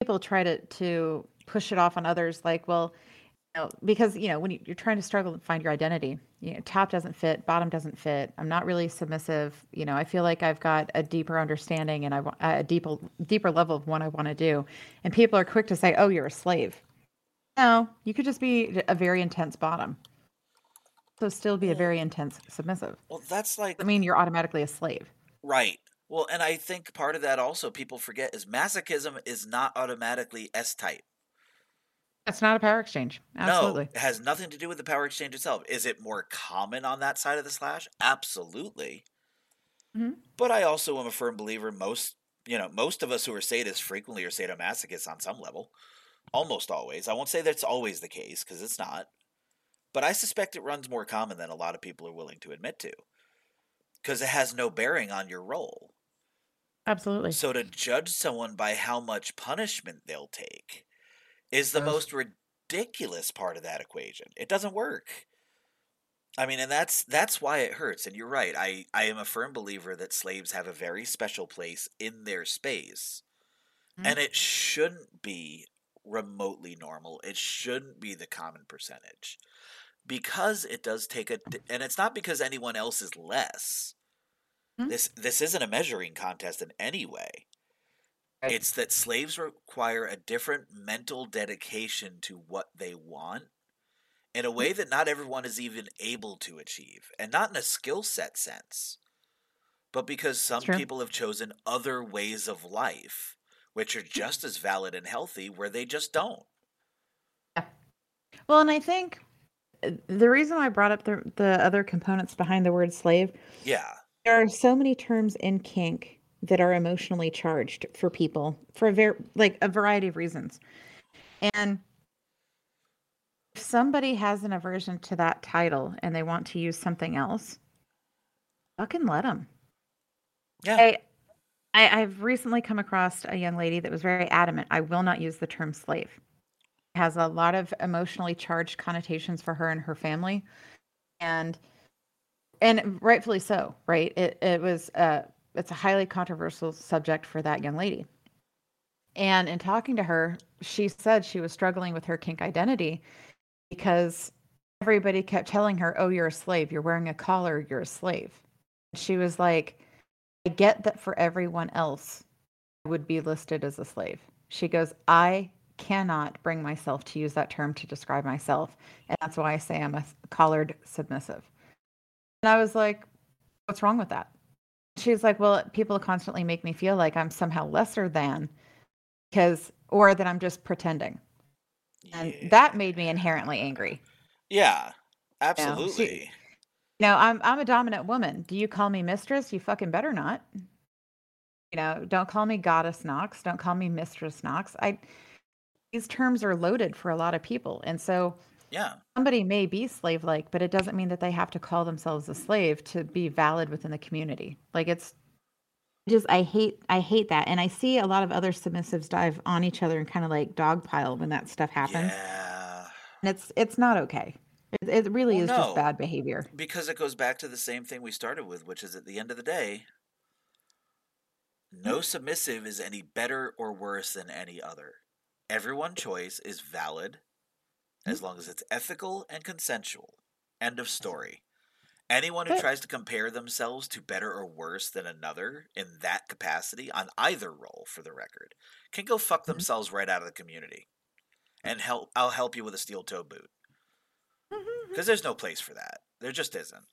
people try to to push it off on others, like, well, you know, because you know when you, you're trying to struggle to find your identity, you know, top doesn't fit, bottom doesn't fit. I'm not really submissive. You know, I feel like I've got a deeper understanding and I want a deeper deeper level of what I want to do, and people are quick to say, "Oh, you're a slave." No, you could just be a very intense bottom. So still be a very intense submissive. Well, that's like I mean, you're automatically a slave. Right. Well, and I think part of that also people forget is masochism is not automatically S type. That's not a power exchange. Absolutely. No, it has nothing to do with the power exchange itself. Is it more common on that side of the slash? Absolutely. Mhm. But I also am a firm believer most, you know, most of us who are sadists frequently are sadomasochists on some level. Almost always. I won't say that's always the case because it's not. But I suspect it runs more common than a lot of people are willing to admit to. Because it has no bearing on your role. Absolutely. So to judge someone by how much punishment they'll take is the Yes. most ridiculous part of that equation. It doesn't work. I mean, and that's that's why it hurts. And you're right. I I am a firm believer that slaves have a very special place in their space. Mhm. And it shouldn't be remotely normal. It shouldn't be the common percentage. Because it does take a and it's not because anyone else is less. Mhm. This this isn't a measuring contest in any way. Right. It's that slaves require a different mental dedication to what they want in a way that not everyone is even able to achieve, and not in a skill set sense, but because some people have chosen other ways of life, which are just as valid and healthy, where they just don't. Well, and I think the reason I brought up the the other components behind the word slave, Yeah, there are so many terms in kink that are emotionally charged for people for a very like a variety of reasons. And if somebody has an aversion to that title and they want to use something else, fucking let them. yeah, I, I I've recently come across a young lady that was very adamant. I will not use the term slave. Has a lot of emotionally charged connotations for her and her family, and and rightfully so. Right? It it was uh it's a highly controversial subject for that young lady. And in talking to her, she said she was struggling with her kink identity because everybody kept telling her, "Oh, you're a slave. You're wearing a collar. You're a slave." She was like, I get that for everyone else, I would be listed as a slave. She goes, I cannot bring myself to use that term to describe myself. And that's why I say I'm a collared submissive. And I was like, what's wrong with that? She's like, well, people constantly make me feel like I'm somehow lesser than because, or that I'm just pretending. And yeah. that made me inherently angry. yeah, she- absolutely. You know, I'm I'm a dominant woman. Do you call me mistress? You fucking better not. You know, don't call me goddess Knox. Don't call me mistress Knox. I these terms are loaded for a lot of people. And so yeah, somebody may be slave like, but it doesn't mean that they have to call themselves a slave to be valid within the community. Like it's just I hate I hate that. And I see a lot of other submissives dive on each other and kind of like dogpile when that stuff happens. yeah. And it's it's not okay. It, it really Well, is no. just bad behavior. Because it goes back to the same thing we started with, which is at the end of the day, no mm. submissive is any better or worse than any other. Everyone choice is valid as mm-hmm. long as it's ethical and consensual. End of mm-hmm. story. Anyone who tries to compare themselves to better or worse than another in that capacity on either role, for the record, can go fuck Mhm. themselves right out of the community. And help, I'll help you with a steel toe boot mm-hmm. because there's no place for that. There just isn't.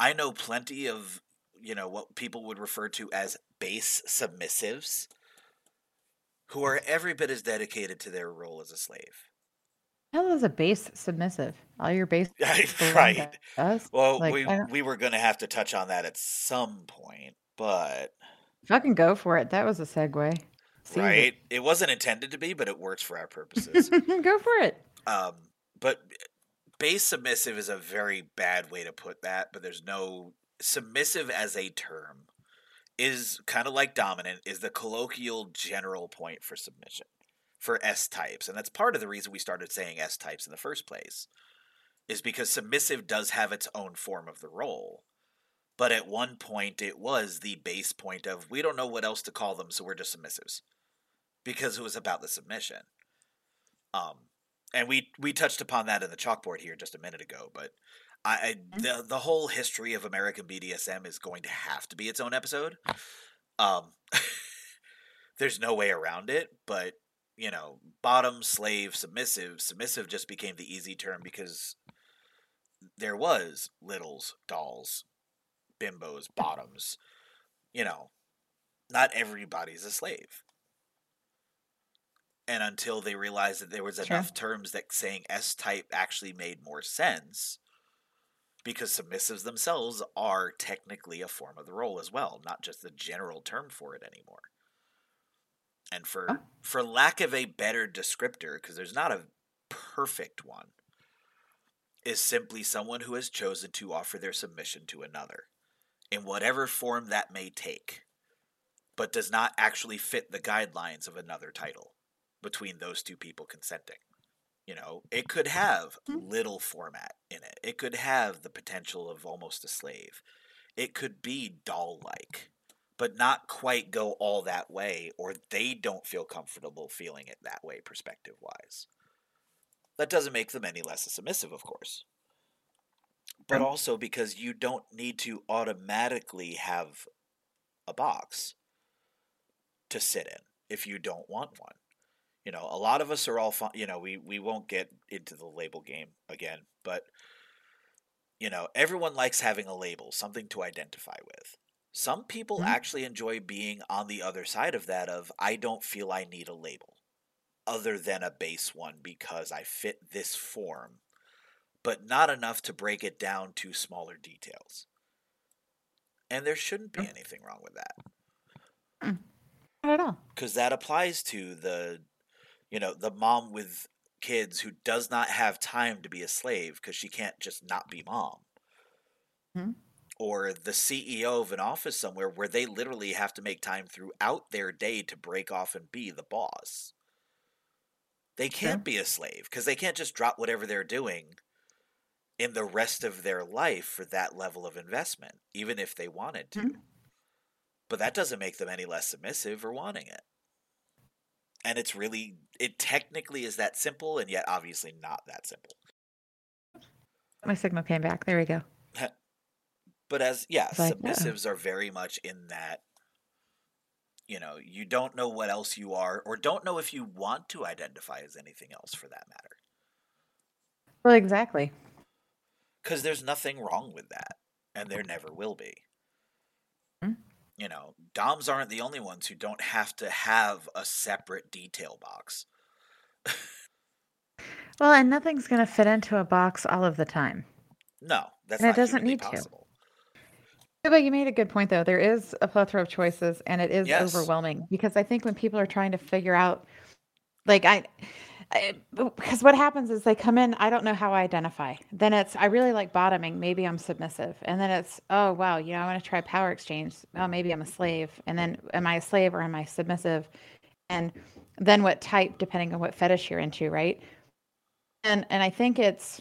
I know plenty of, you know, what people would refer to as base submissives who are every bit as dedicated to their role as a slave. Hell is a base submissive. All your base right. Well, Like, we we were going to have to touch on that at some point, but Fucking go for it. That was a segue. It. right, it wasn't intended to be, but it works for our purposes. go for it. um, but base submissive is a very bad way to put that. But there's no submissive as a term is kind of like dominant is the colloquial general point for submission for S types, and that's part of the reason we started saying S types in the first place, is because submissive does have its own form of the role. But at one point, it was the base point of we don't know what else to call them, so we're just submissives, because it was about the submission. Um, and we we touched upon that in the chalkboard here just a minute ago. But I, I the the whole history of American BDSM is going to have to be its own episode. Um, there's no way around it. But you know, bottom, slave, submissive. Submissive just became the easy term because there was littles, dolls, bimbos, bottoms. You know, not everybody's a slave. And until they realized that there was Sure. enough terms that saying S type actually made more sense, because submissives themselves are technically a form of the role as well, not just the general term for it anymore. And for Oh. for lack of a better descriptor, because there's not a perfect one, is simply someone who has chosen to offer their submission to another, in whatever form that may take, but does not actually fit the guidelines of another title between those two people consenting. You know, it could have Mhm. little format in it. It could have the potential of almost a slave. It could be doll like, but not quite go all that way, or they don't feel comfortable feeling it that way, perspective wise. That doesn't make them any less submissive, of course. But also because you don't need to automatically have a box to sit in if you don't want one. You know, a lot of us are all fun, you know, we we won't get into the label game again, but you know, everyone likes having a label, something to identify with. Some people Mhm. actually enjoy being on the other side of that of I don't feel I need a label other than a base one because I fit this form, but not enough to break it down to smaller details. And there shouldn't be anything wrong with that Not at all. because that applies to the you know the mom with kids who does not have time to be a slave because she can't just not be mom Mhm. or the ceo of an office somewhere where they literally have to make time throughout their day to break off and be the boss they can't be a slave because they can't just drop whatever they're doing in the rest of their life for that level of investment even if they wanted to Mhm. but that doesn't make them any less submissive or wanting it. And it's really, it technically is that simple, and yet obviously not that simple. My signal came back. There we go. But as, yeah, like, uh-oh. submissives are very much in that, you know, you don't know what else you are, or don't know if you want to identify as anything else for that matter. Well, exactly. Because there's nothing wrong with that, and there never will be. You know, DOMs aren't the only ones who don't have to have a separate detail box. Well, and nothing's going to fit into a box all of the time. No, that's And it not doesn't need to. possible. Yeah, But you made a good point, though. There is a plethora of choices, and it is Yes. overwhelming because I think when people are trying to figure out, like, I, Because what happens is they come in, I don't know how I identify. Then it's, I really like bottoming. Maybe I'm submissive. And then it's, oh, wow, you know, I want to try power exchange. Oh, maybe I'm a slave. And then am I a slave or am I submissive? And then what type, depending on what fetish you're into, right? And, and I think it's,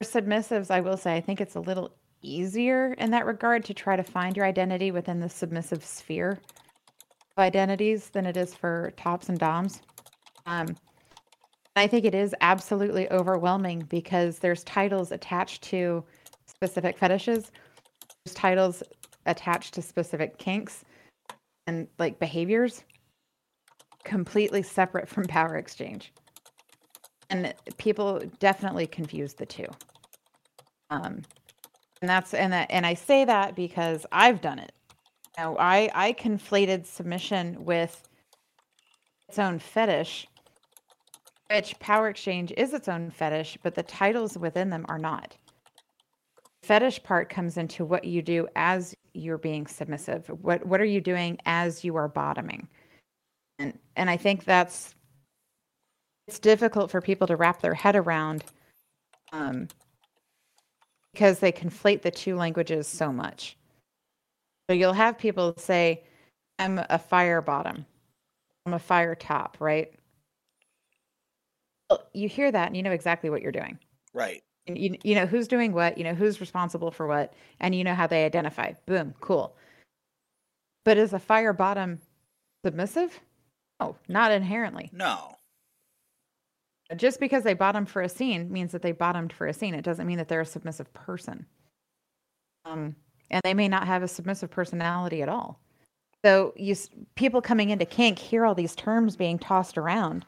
for submissives, I will say, I think it's a little easier in that regard to try to find your identity within the submissive sphere of identities than it is for tops and doms. Um, I think it is absolutely overwhelming because there's titles attached to specific fetishes, there's titles attached to specific kinks and like behaviors completely separate from power exchange. And people definitely confuse the two. Um and that's and that and I say that because I've done it. You I I conflated submission with its own fetish which power exchange is its own fetish, but the titles within them are not. Fetish part comes into what you do as you're being submissive. What what are you doing as you are bottoming? And and I think that's it's difficult for people to wrap their head around um, because they conflate the two languages so much. So you'll have people say, I'm a fire bottom. I'm a fire top, right? You hear that and you know exactly what you're doing. Right. And you, you know who's doing what, you know who's responsible for what, and you know how they identify. Boom, cool. But is a fire bottom submissive? No, not inherently. No. Just because they bottom for a scene means that they bottomed for a scene. It doesn't mean that they're a submissive person. Um, and they may not have a submissive personality at all. So you people coming into kink hear all these terms being tossed around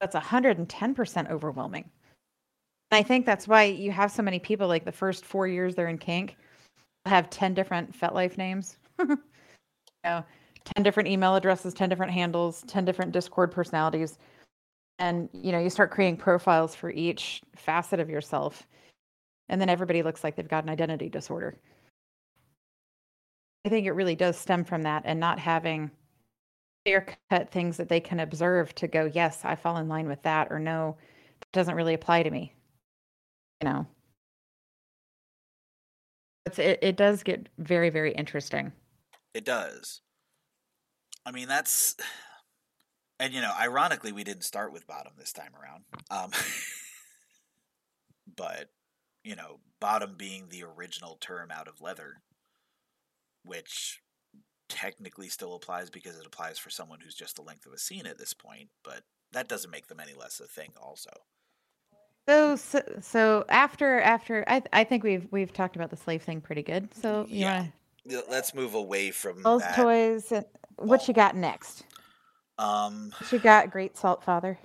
that's 110% overwhelming. And I think that's why you have so many people like the first four years they're in kink have 10 different FetLife names. you know, 10 different email addresses, 10 different handles, 10 different Discord personalities. And you know, you start creating profiles for each facet of yourself. And then everybody looks like they've got an identity disorder. I think it really does stem from that and not having clear cut things that they can observe to go, yes, I fall in line with that, or no, that doesn't really apply to me. You know, it's, it, it does get very, very interesting. It does. I mean, that's, and you know, ironically, we didn't start with bottom this time around. Um, but, you know, bottom being the original term out of leather, which technically still applies because it applies for someone who's just the length of a scene at this point, but that doesn't make them any less a thing also. So, so, so after after I I think we've we've talked about the slave thing pretty good. So yeah, wanna... let's move away from those toys. What you got next? Um, what you got, Great Salt Father.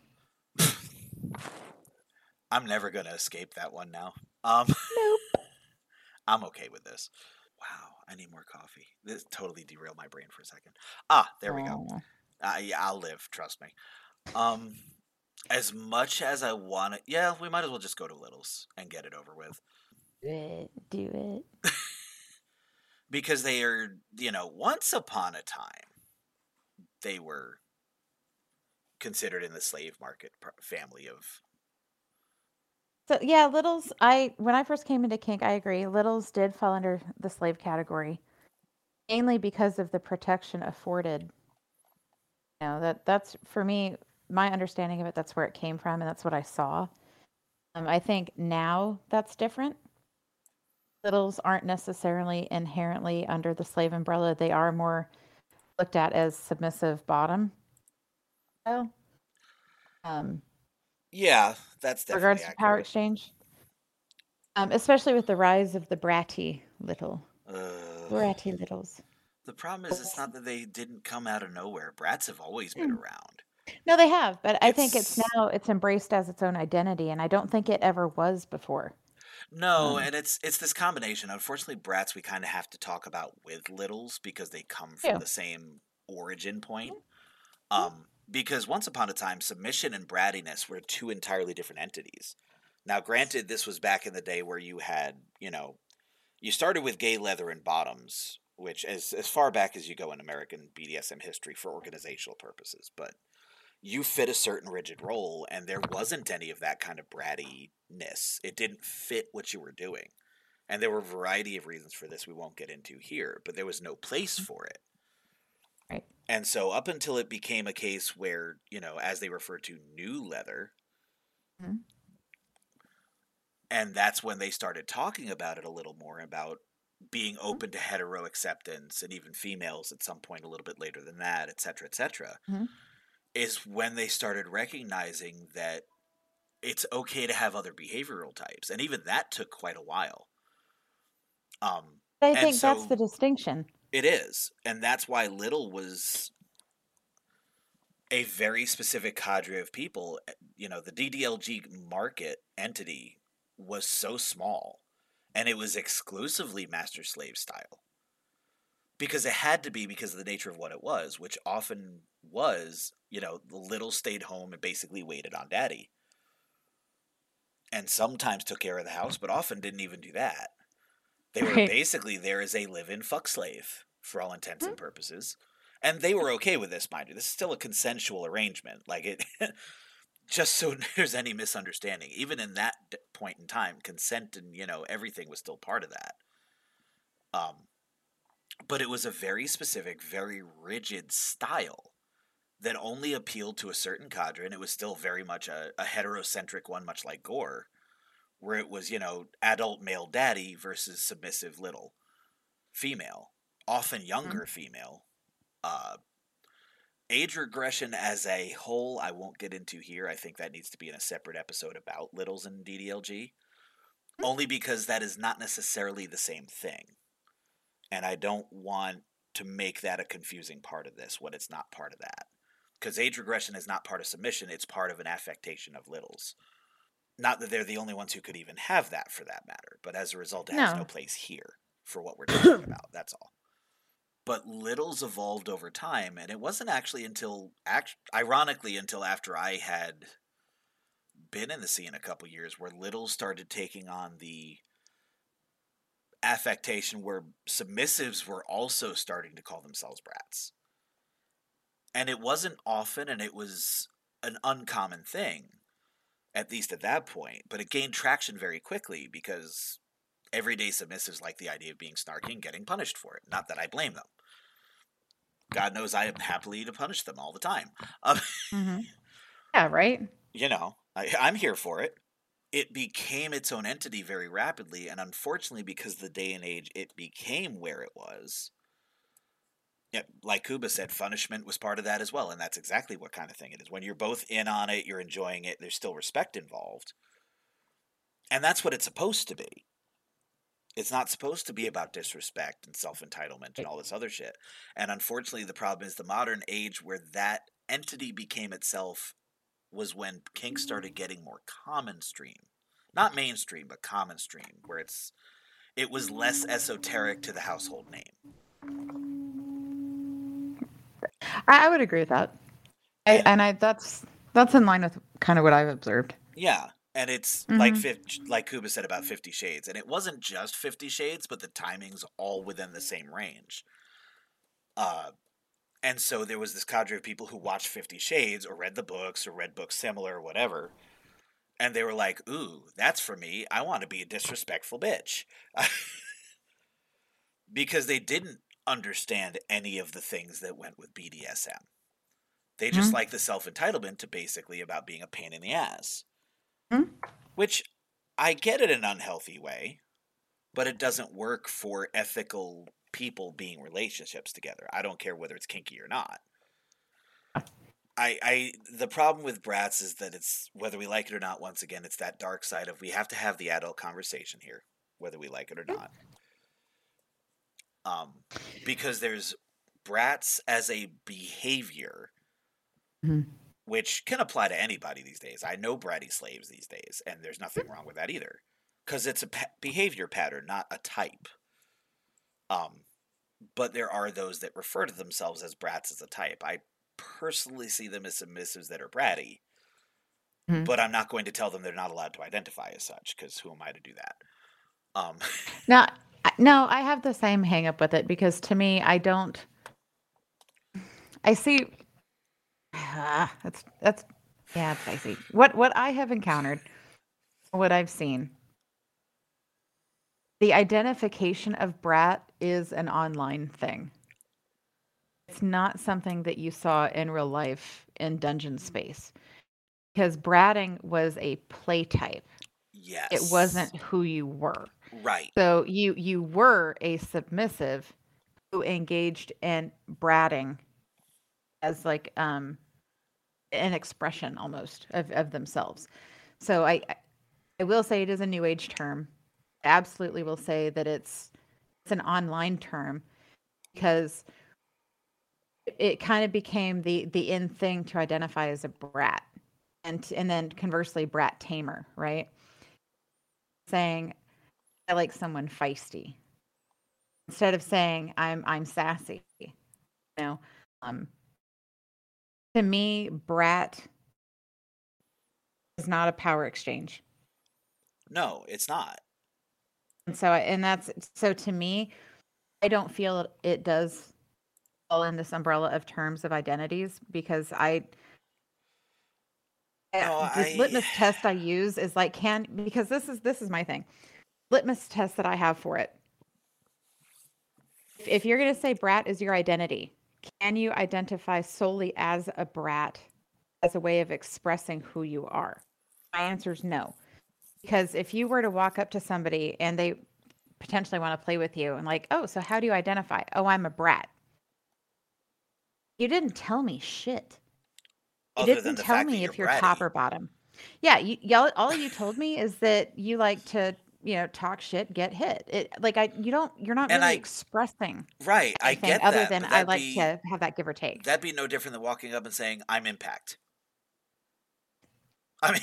I'm never gonna escape that one now. Um, nope. I'm okay with this. Wow. I need more coffee. This totally derailed my brain for a second. Ah, there we go. Uh, yeah, I'll live. Trust me. Um, as much as I want it, yeah, we might as well just go to Littles and get it over with. Do it. Do it. because they are, you know, once upon a time, they were considered in the slave market family of so yeah, littles. I when I first came into kink, I agree. Littles did fall under the slave category, mainly because of the protection afforded. You know that that's for me. My understanding of it, that's where it came from, and that's what I saw. Um, I think now that's different. Littles aren't necessarily inherently under the slave umbrella. They are more looked at as submissive bottom. Oh, um, yeah, that's definitely regards accurate. to power exchange. Um, especially with the rise of the bratty little uh, bratty littles. The problem is, it's not that they didn't come out of nowhere. Brats have always been hmm. around. No, they have, but I think it's now it's embraced as its own identity, and I don't think it ever was before. No, um, and it's it's this combination. Unfortunately, brats we kind of have to talk about with littles because they come from yeah. the same origin point. Mm-hmm. Um, because once upon a time, submission and brattiness were two entirely different entities. Now, granted, this was back in the day where you had, you know, you started with gay leather and bottoms, which as as far back as you go in American BDSM history for organizational purposes, but you fit a certain rigid role, and there wasn't any of that kind of brattiness. It didn't fit what you were doing, and there were a variety of reasons for this we won't get into here, but there was no place for it. Right. And so up until it became a case where, you know, as they refer to new leather, mm-hmm. and that's when they started talking about it a little more about being mm-hmm. open mm-hmm. to hetero acceptance and even females at some point a little bit later than that, et cetera, et cetera, mm-hmm. is when they started recognizing that it's okay to have other behavioral types, and even that took quite a while. Um, I think that's the distinction. It is, and that's why Little was a very specific cadre of people. eh, You know, the DDLG market entity was so small, and it was exclusively master slave style. Because it had to be because of the nature of what it was, which often was, you know, the little stayed home and basically waited on daddy. And sometimes took care of the house, but often didn't even do that. They were Right. basically there as a live in fuck slave for all intents and purposes. And they were okay with this, mind you. This is still a consensual arrangement. Like it just so there's any misunderstanding. Even in that point in time, consent and, you know, everything was still part of that. Um but it was a very specific, very rigid style that only appealed to a certain cadre, and it was still very much a, a heterocentric one, much like Gor, where it was, you know, adult male daddy versus submissive little female, often younger female. Uh, age regression as a whole, I won't get into here. I think that needs to be in a separate episode about littles and DDLG, only because that is not necessarily the same thing. And I don't want to make that a confusing part of this when it's not part of that. Because age regression is not part of submission, it's part of an affectation of littles. Not that they're the only ones who could even have that for that matter, but as a result, it has no No. place here for what we're talking about. That's all. But littles evolved over time, and it wasn't actually until, act- ironically, until after I had been in the scene a couple years where littles started taking on the affectation where submissives were also starting to call themselves brats. And it wasn't often, and it was an uncommon thing, at least at that point, but it gained traction very quickly because everyday submissives like the idea of being snarky and getting punished for it. Not that I blame them. God knows I am happily to punish them all the time. Um, hmm Yeah, right. you know, I, I'm here for it. It became its own entity very rapidly, and unfortunately, because the day and age it became where it was, yeah, like Kuba said, punishment was part of that as well, and that's exactly what kind of thing it is. When you're both in on it, you're enjoying it, there's still respect involved. And that's what it's supposed to be. It's not supposed to be about disrespect and self entitlement and all this other shit. And unfortunately, the problem is the modern age where that entity became itself was when kink started getting more common stream. Not mainstream, but common stream, where it's it was less esoteric to the household name. I, I would agree with that. I, and I that's that's in line with kind of what I've observed. Yeah, and it's like Mhm. fif- like Kuba said about Fifty Shades, and it wasn't just Fifty Shades, but the timing's all within the same range. Uh, and so there was this cadre of people who watched Fifty Shades or read the books or read books similar or whatever, and they were like, "Ooh, that's for me. I want to be a disrespectful bitch," because they didn't understand any of the things that went with BDSM. They just Mhm. like the self entitlement to basically about being a pain in the ass. Mhm. Which I get it in an unhealthy way, but it doesn't work for ethical people being relationships together. I don't care whether it's kinky or not. I, I the problem with brats is that it's whether we like it or not, once again, it's that dark side of we have to have the adult conversation here, whether we like it or not. Um because there's brats as a behavior Mhm. which can apply to anybody these days. I know bratty slaves these days, and there's nothing wrong with that either, because it's a pa- behavior pattern, not a type. Um, but there are those that refer to themselves as brats as a type. I personally see them as submissives that are bratty, Mhm. but I'm not going to tell them they're not allowed to identify as such, because who am I to do that? Um, Now, no, I have the same hang up with it because to me, I don't. I see. Ah, that's that's yeah, it's dicey. What what I have encountered, what I've seen, the identification of brat is an online thing. It's not something that you saw in real life in dungeon space, because bratting was a play type. yes, It wasn't who you were. Right. So you you were a submissive who engaged in bratting as like um an expression almost of, of themselves. So I I will say it is a new age term. Absolutely will say that it's it's an online term because it kind of became the the in thing to identify as a brat and and then conversely brat tamer right saying i like someone feisty. Instead of saying i'm i'm sassy you know um to me brat is not a power exchange. No, it's not. and so and that's so to me i don't feel it does fall in this umbrella of terms of identities because i this I- litmus test i use is like can because this is this is my thing litmus test that i have for it. If, if you're going to say brat is your identity can you identify solely as a brat as a way of expressing who you are? My answer is no. Because if you were to walk up to somebody and they potentially want to play with you and like oh so how do you identify? Oh i'm a brat. You didn't tell me shit. You Other didn't tell me if you're you're top or bottom. Yeah, you, y'all, all you told me is that you like to, you know, talk shit, get hit. It like I, you don't, you're not And really I- expressing Right, I get other that. than I like be, to have that give or take. That'd be no different than walking up and saying, "I'm Impact." I mean,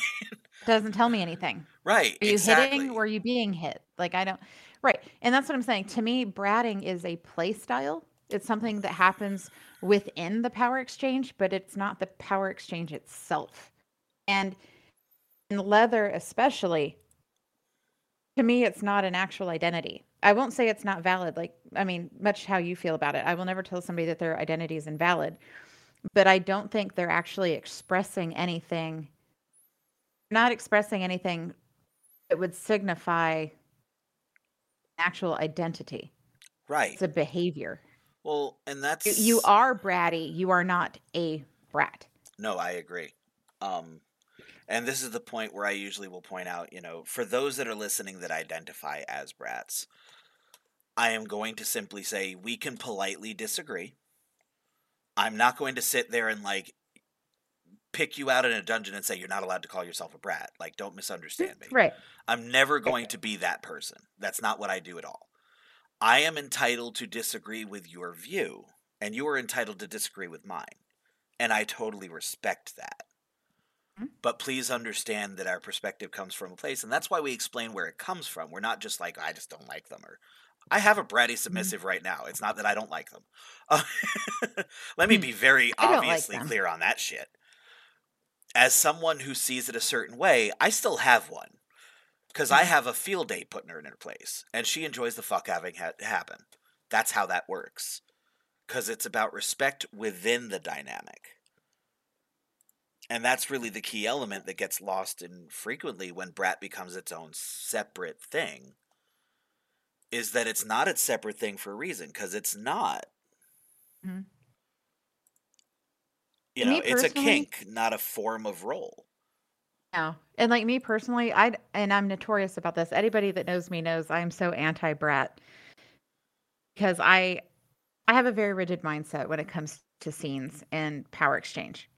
Doesn't tell me anything. right? Are you exactly. hitting or are you being hit? Like I don't. Right, and that's what I'm saying. To me, bratting is a play style. It's something that happens within the power exchange, but it's not the power exchange itself. And in leather, especially, to me, it's not an actual identity. I won't say it's not valid. Like, I mean, much how you feel about it. I will never tell somebody that their identity is invalid, but I don't think they're actually expressing anything, not expressing anything that would signify actual identity. right. It's a behavior. Well, and that's You, you are bratty. You are not a brat. No, I agree. Um, and this is the point where I usually will point out, you know, for those that are listening that identify as brats, I am going to simply say we can politely disagree. I'm not going to sit there and like pick you out in a dungeon and say you're not allowed to call yourself a brat. Like, don't misunderstand me. Right. I'm never going to be that person. That's not what I do at all. I am entitled to disagree with your view, and you are entitled to disagree with mine. And I totally respect that. Mhm. But please understand that our perspective comes from a place, and that's why we explain where it comes from. We're not just like, I just don't like them, or I have a bratty submissive right now. It's not that I don't like them. Uh, let me Hmm. be very don't like obviously clear on that shit. As someone who sees it a certain way, I still have one because I have a field day putting her in her place, and she enjoys the fuck having ha- happen. That's how that works, because it's about respect within the dynamic, and that's really the key element that gets lost in frequently when brat becomes its own separate thing. Is that it's not its separate thing for a reason, because it's not. Mhm. You know, it's a kink, not a form of role. No. And like me personally, I and I'm notorious about this. Anybody that knows me knows I'm so anti brat because I I have a very rigid mindset when it comes to scenes and power exchange.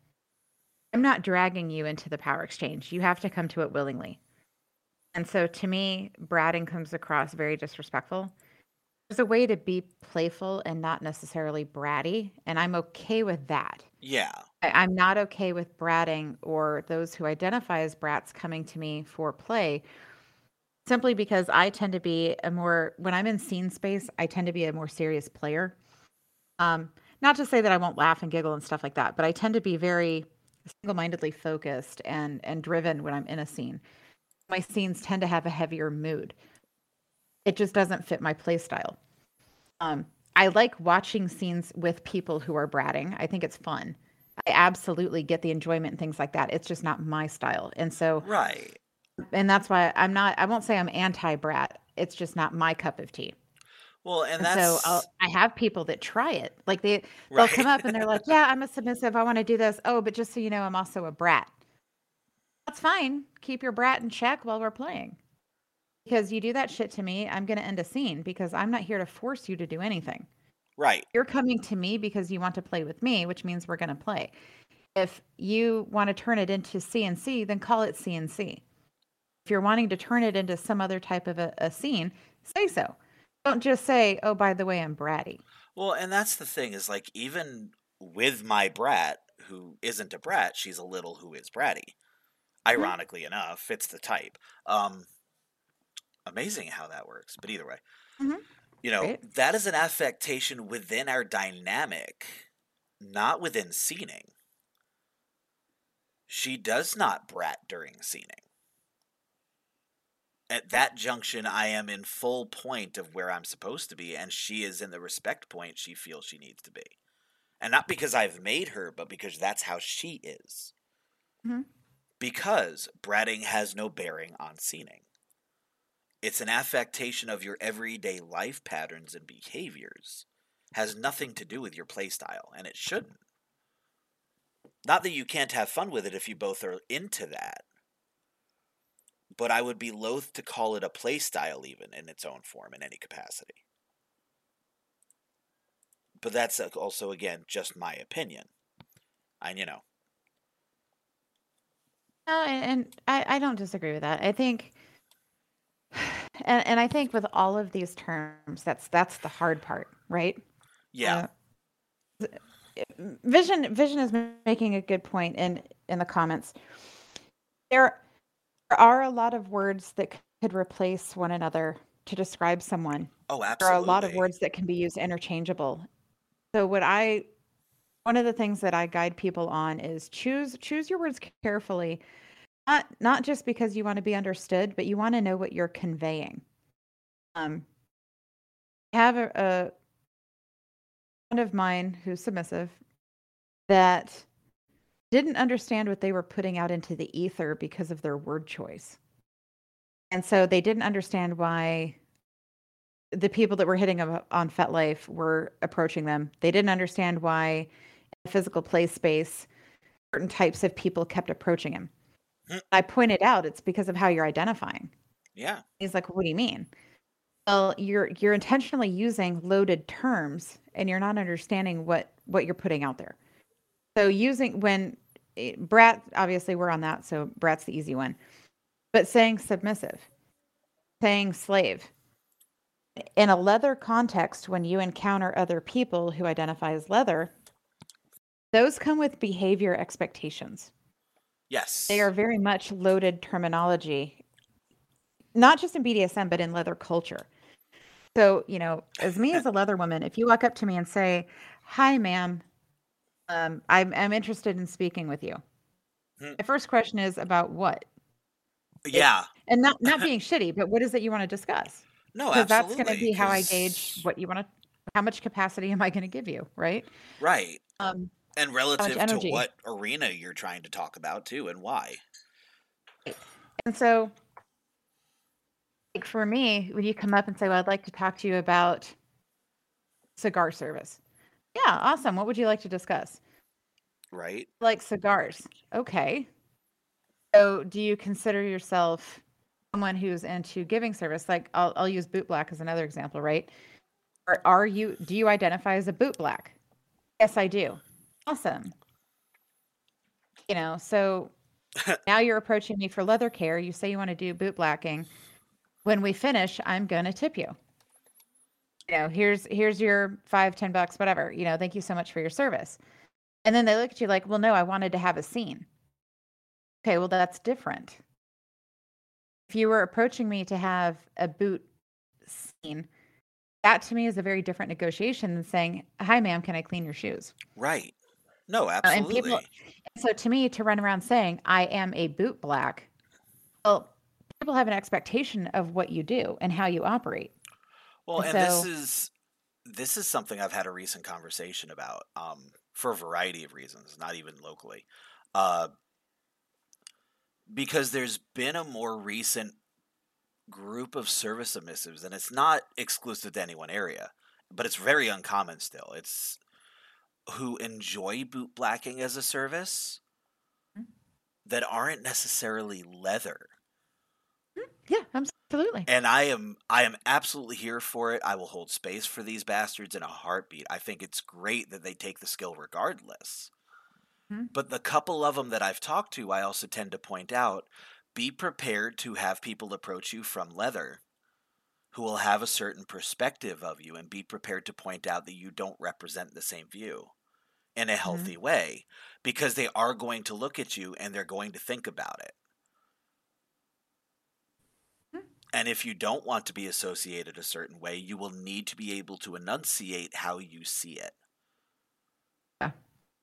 I'm not dragging you into the power exchange. You have to come to it willingly. And so to me, bratting comes across very disrespectful. There's a way to be playful and not necessarily bratty, and I'm okay with that. Yeah, I, I'm not okay with bratting or those who identify as brats coming to me for play simply because I tend to be a more, when I'm in scene space, I tend to be a more serious player. Um, not to say that I won't laugh and giggle and stuff like that, but I tend to be very single mindedly focused and, and driven when I'm in a scene. My scenes tend to have a heavier mood. It just doesn't fit my play style. Um, I like watching scenes with people who are bratting. I think it's fun. I absolutely get the enjoyment and things like that. It's just not my style. And so, right. and that's why I'm not, I won't say I'm anti brat. It's just not my cup of tea. Well, and that's so I'll, I have people that try it. Like they, they'll right. come up and they're like, yeah, I'm a submissive. I want to do this. Oh, but just so you know, I'm also a brat. That's fine. Keep your brat in check while we're playing. Because you do that shit to me, I'm going to end a scene because I'm not here to force you to do anything. right. You're coming to me because you want to play with me, which means we're going to play. If you want to turn it into CNC, then call it CNC. If you're wanting to turn it into some other type of a, a scene, say so. Don't just say, "Oh, by the way, I'm bratty." Well, and that's the thing is like even with my brat, who isn't a brat, she's a little who is bratty. Ironically enough, it's the type. Um, amazing how that works. But either way, Mhm. you know, that is an affectation within our dynamic, not within scening. She does not brat during scening. At that junction, I am in full point of where I'm supposed to be, and she is in the respect point she feels she needs to be. And not because I've made her, but because that's how she is. Mhm. Because bratting has no bearing on scening. It's an affectation of your everyday life patterns and behaviors. Has nothing to do with your playstyle, and it shouldn't. Not that you can't have fun with it if you both are into that. But I would be loath to call it a playstyle even in its own form in any capacity. But that's also again just my opinion. And you know, No, and, and I, I don't disagree with that. I think, and, and I think with all of these terms, that's that's the hard part, right? yeah, Uh, Vision Vision is making a good point in in the comments. There are a lot of words that could replace one another to describe someone. oh, absolutely. There are a lot of words that can be used interchangeable. So what I one of the things that I guide people on is choose choose your words carefully. Not not just because you want to be understood, but you want to know what you're conveying. Um I have a, a friend of mine who's submissive that didn't understand what they were putting out into the ether because of their word choice. And so they didn't understand why the people that were hitting them on FetLife were approaching them. They didn't understand why in physical play space certain types of people kept approaching him. Hmm. I pointed out it's because of how you're identifying. Yeah, He's like, "What do you mean?" Well, you're you're intentionally using loaded terms, and you're not understanding what what you're putting out there. So using when brat, obviously we're on that, so brat's the easy one. But saying submissive, saying slave, in a leather context, when you encounter other people who identify as leather, those come with behavior expectations. Yes, they are very much loaded terminology not just in bdsm but in leather culture. So you know as me as a leather woman if you walk up to me and say hi ma'am um, I'm, I'm interested in speaking with you. Hmm. my first question is about what? Yeah, and not not being shitty but what is it you want to discuss? No, because that's going to be how I gauge what you want to how much capacity am i going to give you right? Right, um, and relative to what arena you're trying to talk about too, and why. And so, like for me, when you come up and say, Well, I'd like to talk to you about cigar service. Yeah, awesome. What would you like to discuss? Right? Like cigars. Okay. So, do you consider yourself someone who's into giving service? Like, I'll, I'll use boot black as another example, right? Or are you, do you identify as a boot black? Yes, I do. Awesome. You know, so now you're approaching me for leather care. You say you want to do boot blacking. When we finish, I'm going to tip you. You know, here's here's your five, ten bucks, whatever. You know, thank you so much for your service. And then they look at you like, well, no, I wanted to have a scene. Okay, well, that's different. If you were approaching me to have a boot scene, that to me is a very different negotiation than saying, "Hi, ma'am, can I clean your shoes?" Right. No, and absolutely. people- So to me, to run around saying I am a boot black, well, people have an expectation of what you do and how you operate. Well, And and this is this is something I've had a recent conversation about um, for a variety of reasons, not even locally, uh, because there's been a more recent group of service submissives, and it's not exclusive to any one area, but it's very uncommon still. It's who enjoy boot blacking as a service Mhm. that aren't necessarily leather. Yeah, absolutely. and I am I am absolutely here for it. I will hold space for these bastards in a heartbeat. I think it's great that they take the skill regardless. Mhm. But the couple of them that I've talked to, I also tend to point out be prepared to have people approach you from leather who will have a certain perspective of you and be prepared to point out that you don't represent the same view in a healthy mm-hmm. way because they are going to look at you and they're going to think about it. Hmm. And if you don't want to be associated a certain way, you will need to be able to enunciate how you see it. Yeah.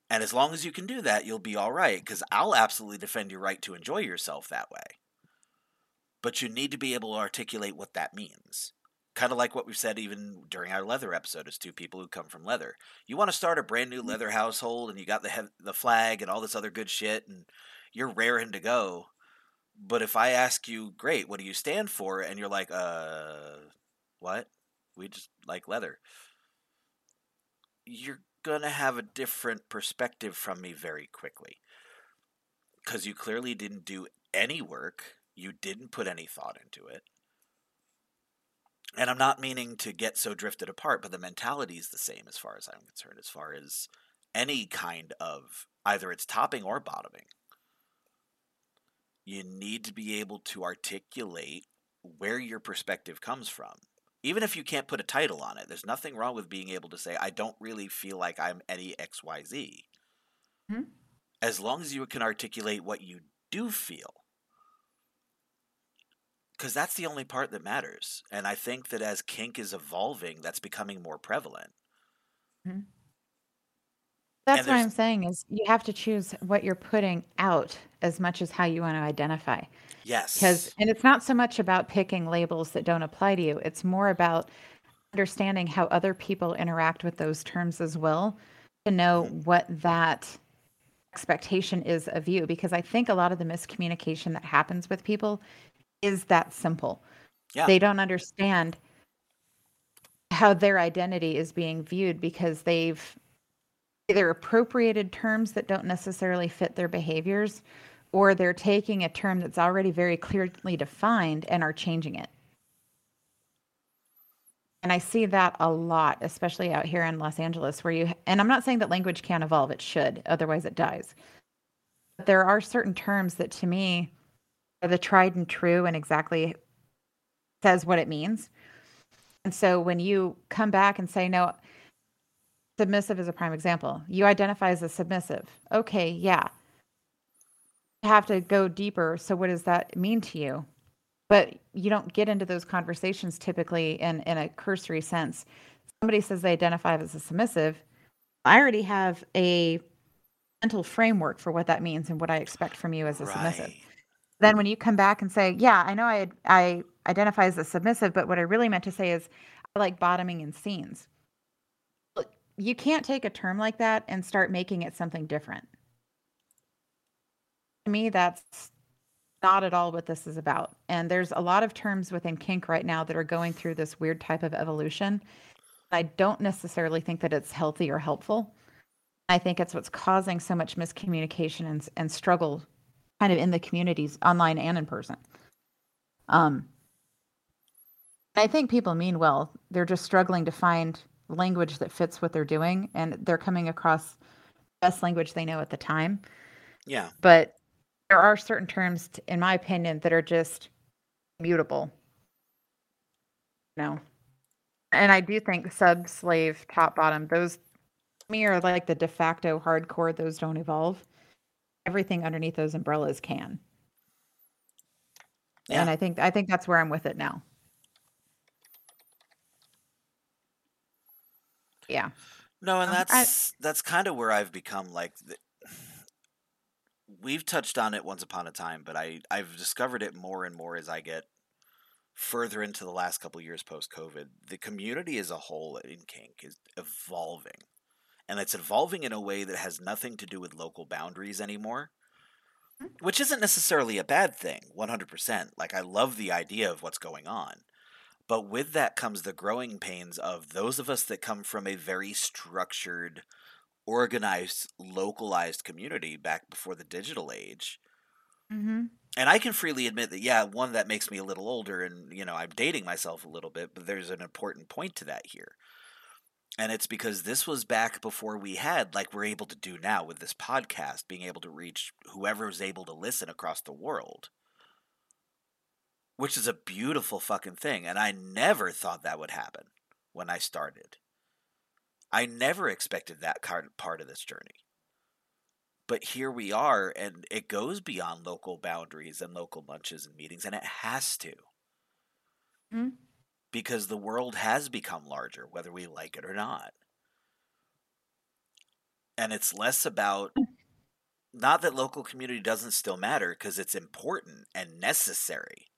And as long as you can do that, you'll be all right because I'll absolutely defend your right to enjoy yourself that way. But you need to be able to articulate what that means kind of like what we've said even during our leather episode as two people who come from leather. You want to start a brand new mm. leather household and you got the the flag and all this other good shit and you're raring to go. But if I ask you, "Great, what do you stand for?" and you're like, "Uh, what? We just like leather." You're going to have a different perspective from me very quickly. Cuz you clearly didn't do any work. You didn't put any thought into it and I'm not meaning to get so drifted apart, but the mentality is the same as far as I'm concerned, as far as any kind of either it's topping or bottoming. You need to be able to articulate where your perspective comes from. Even if you can't put a title on it, there's nothing wrong with being able to say, I don't really feel like I'm any XYZ. Hmm? As long as you can articulate what you do feel because that's the only part that matters. And I think that as kink is evolving, that's becoming more prevalent. Mm-hmm. That's what I'm saying is you have to choose what you're putting out as much as how you want to identify. Yes. Because and it's not so much about picking labels that don't apply to you. It's more about understanding how other people interact with those terms as well to know mm-hmm. what that expectation is of you because I think a lot of the miscommunication that happens with people is that simple. Yeah. They don't understand how their identity is being viewed because they've either appropriated terms that don't necessarily fit their behaviors or they're taking a term that's already very clearly defined and are changing it. And I see that a lot, especially out here in Los Angeles, where you, and I'm not saying that language can't evolve, it should, otherwise it dies. But there are certain terms that to me are the tried and true and exactly says what it means. And so when you come back and say, no, submissive is a prime example, you identify as a submissive. Okay, yeah. You have to go deeper. So what does that mean to you? But you don't get into those conversations typically in, in a cursory sense. Somebody says they identify as a submissive. I already have a mental framework for what that means and what I expect from you as a right. submissive then when you come back and say, "Yeah, I know I I identify as a submissive, but what I really meant to say is I like bottoming in scenes." You can't take a term like that and start making it something different. To me, that's not at all what this is about. And there's a lot of terms within kink right now that are going through this weird type of evolution. I don't necessarily think that it's healthy or helpful. I think it's what's causing so much miscommunication and, and struggle kind of in the communities online and in person. Um, I think people mean well. They're just struggling to find language that fits what they're doing, and they're coming across best language they know at the time. Yeah. But there are certain terms, in my opinion, that are just mutable. No. And I do think sub, slave, top, bottom, those me are like the de facto hardcore. Those don't evolve everything underneath those umbrellas can. Yeah. And I think I think that's where I'm with it now. Yeah. No, and that's um, I, that's kind of where I've become like the, we've touched on it once upon a time, but I I've discovered it more and more as I get further into the last couple years post COVID. The community as a whole in kink is evolving and it's evolving in a way that has nothing to do with local boundaries anymore hmm. which isn't necessarily a bad thing 100% like i love the idea of what's going on but with that comes the growing pains of those of us that come from a very structured organized localized community back before the digital age mm-hmm. and i can freely admit that yeah one that makes me a little older and you know i'm dating myself a little bit but there's an important point to that here and it's because this was back before we had, like we're able to do now with this podcast, being able to reach whoever is able to listen across the world. Which is a beautiful fucking thing. And I never thought that would happen when I started. I never expected that part of this journey. But here we are, and it goes beyond local boundaries and local lunches and meetings, and it has to. Mm-hmm. Because the world has become larger, whether we like it or not. And it's less about mm. not that local community doesn't still matter because it's important and necessary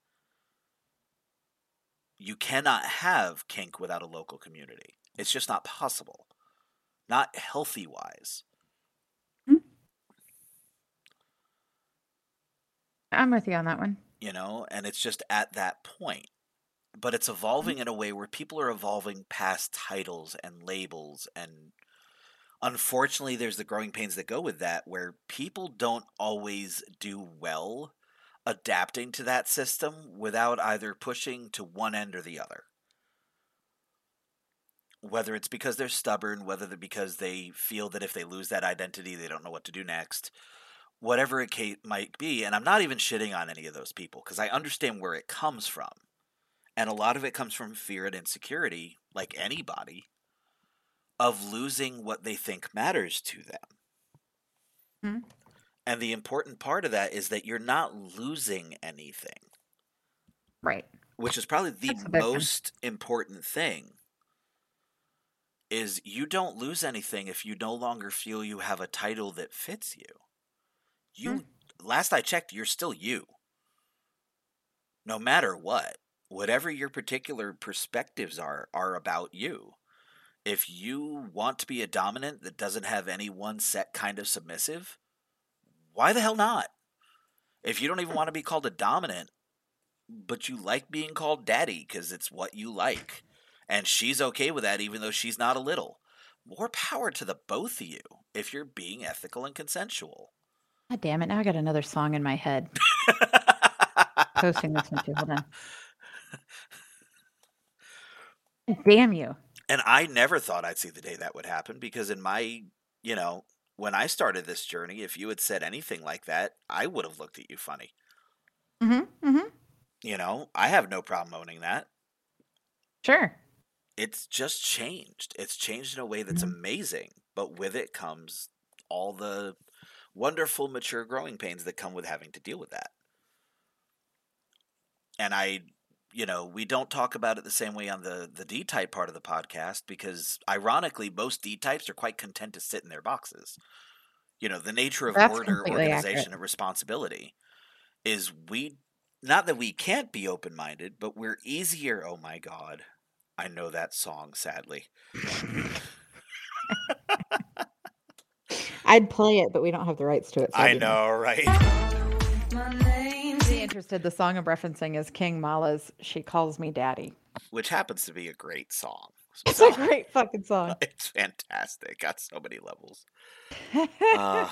you cannot have kink without a local community. It's just not possible. Not healthy wise. Hmm. I'm with you on that one. You know, and it's just at that point. But it's evolving in a way where people are evolving past titles and labels and unfortunately there's the growing pains that go with that where people don't always do well adapting to that system without either pushing to one end or the other. Whether it's because they're stubborn, whether it's because they feel that if they lose that identity, they don't know what to do next, whatever it might be. And I'm not even shitting on any of those people because I understand where it comes from. And a lot of it comes from fear and insecurity, like anybody, of losing what they think matters to them. Mm-hmm. And the important part of that is that you're not losing anything. Right. Which is probably the most important thing. Is you don't lose anything if you no longer feel you have a title that fits you. You hmm. last I checked, you're still you. No matter what. Whatever your particular perspectives are are about you. If you want to be a dominant that doesn't have any one set kind of submissive, why the hell not? If you don't even want to be called a dominant, but you like being called daddy because it's what you like, and she's okay with that even though she's not a little, more power to the both of you if you're being ethical and consensual. God damn it. Now I got another song in my head. Posting this one too. Hold on. Damn you. And I never thought I'd see the day that would happen because in my, you know, when I started this journey, if you had said anything like that, I would have looked at you funny. Mm-hmm. Mm-hmm. You know, I have no problem owning that. Sure. It's just changed. It's changed in a way that's mm-hmm. amazing, but with it comes all the wonderful mature growing pains that come with having to deal with that. And I you know, we don't talk about it the same way on the the D type part of the podcast because ironically most D types are quite content to sit in their boxes. You know, the nature of That's order, organization accurate. and responsibility is we not that we can't be open-minded, but we're easier, oh my god. I know that song sadly. I'd play it, but we don't have the rights to it. So I know, right? interested, the song I'm referencing is King Mala's "She Calls Me Daddy," which happens to be a great song. It's so, a great fucking song. It's fantastic. Got so many levels. Uh,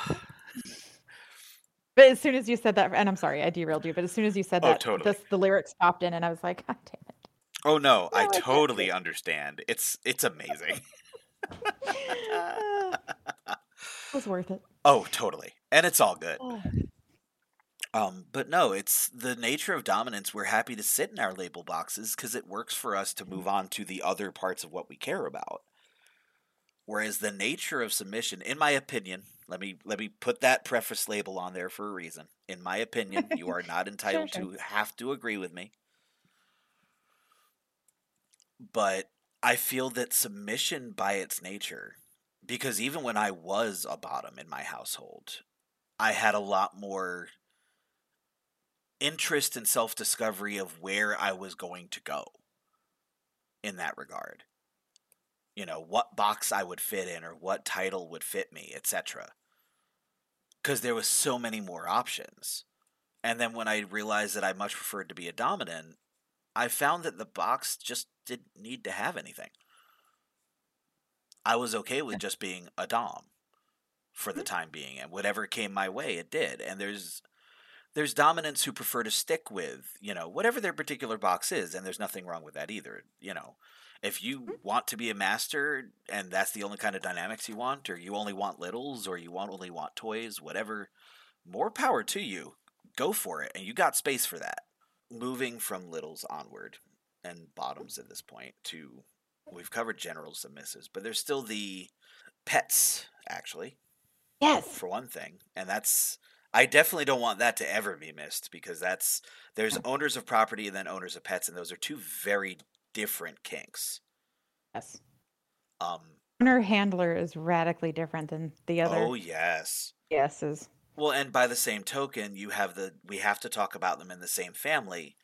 but as soon as you said that, and I'm sorry, I derailed you. But as soon as you said oh, that, totally. the lyrics popped in, and I was like, God damn it. Oh no, I totally understand. It's it's amazing. it was worth it. Oh, totally. And it's all good. Oh. Um, but no, it's the nature of dominance. We're happy to sit in our label boxes because it works for us to move on to the other parts of what we care about. Whereas the nature of submission, in my opinion, let me let me put that preface label on there for a reason. In my opinion, you are not entitled sure, sure. to have to agree with me. But I feel that submission by its nature, because even when I was a bottom in my household, I had a lot more interest and self discovery of where I was going to go in that regard. You know, what box I would fit in or what title would fit me, etc. Because there was so many more options. And then when I realized that I much preferred to be a dominant, I found that the box just didn't need to have anything. I was okay with just being a dom for the mm-hmm. time being, and whatever came my way, it did. And there's there's dominants who prefer to stick with you know whatever their particular box is and there's nothing wrong with that either you know if you mm-hmm. want to be a master and that's the only kind of dynamics you want or you only want littles or you want only want toys whatever more power to you go for it and you got space for that moving from littles onward and bottoms at this point to we've covered generals and misses, but there's still the pets actually Yes. for one thing, and that's I definitely don't want that to ever be missed because that's there's owners of property and then owners of pets, and those are two very different kinks. Yes. Um, Owner handler is radically different than the other oh yes. yeses. Well, and by the same token, you have the we have to talk about them in the same family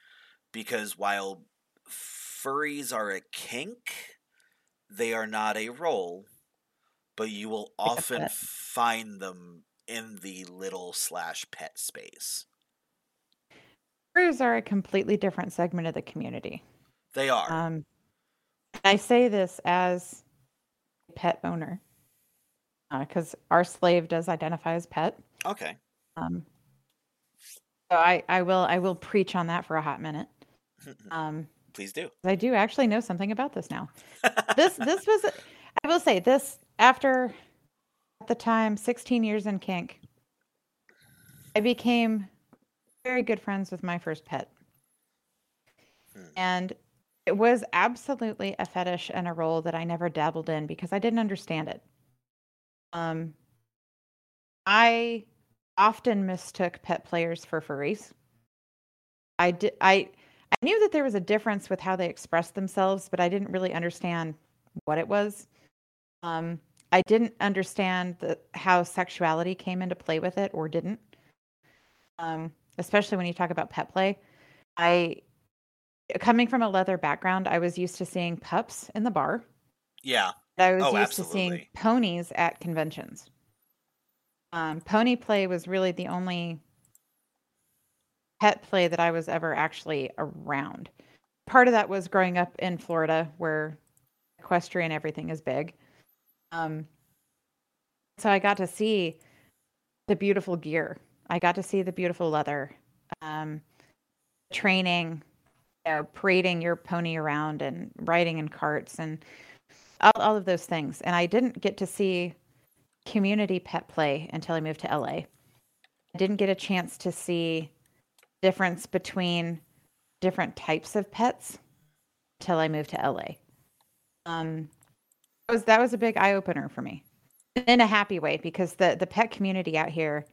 because while furries are a kink, they are not a role, but you will often find them in the little slash pet space. Furries are a completely different segment of the community. They are. Um, I say this as a pet owner because our slave does identify as pet. okay. Um, so I, I will I will preach on that for a hot minute. Um, Please do. I do actually know something about this now. This this was I will say this after the time 16 years in kink. I became very good friends with my first pet. Hmm. And it was absolutely a fetish and a role that I never dabbled in because I didn't understand it. Um I often mistook pet players for furries. I did I I knew that there was a difference with how they expressed themselves, but I didn't really understand what it was. Um, I didn't understand the, how sexuality came into play with it or didn't. Um, especially when you talk about pet play. I, coming from a leather background, I was used to seeing pups in the bar. Yeah. I was Oh, used to seeing ponies at conventions. Um, pony play was really the only pet play that I was ever actually around. Part of that was growing up in Florida, where equestrian everything is big. Um, so I got to see the beautiful gear. I got to see the beautiful leather, um, training, you know, parading your pony around and riding in carts and all, all of those things. And I didn't get to see community pet play until I moved to LA. I didn't get a chance to see difference between different types of pets until I moved to LA. Um, was that was a big eye opener for me, in a happy way because the the pet community out here.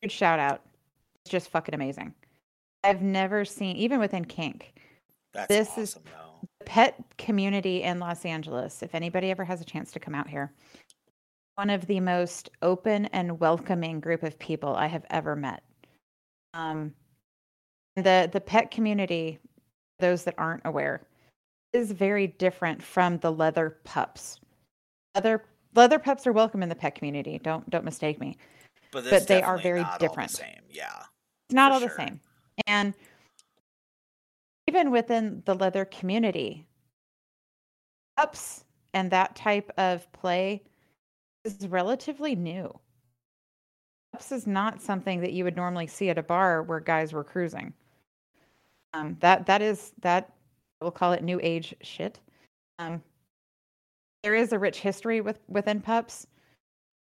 Huge shout out! It's just fucking amazing. I've never seen even within kink That's This awesome is- though. the pet community in Los Angeles, if anybody ever has a chance to come out here, one of the most open and welcoming group of people I have ever met. Um, the the pet community, those that aren't aware, is very different from the leather pups. Leather leather pups are welcome in the pet community. Don't don't mistake me. But, but they are very not all the different. same. Yeah. It's not all sure. the same. And even within the leather community, pups and that type of play is relatively new. Pups is not something that you would normally see at a bar where guys were cruising. Um, that that is that we'll call it new age shit. Um, there is a rich history with within pups.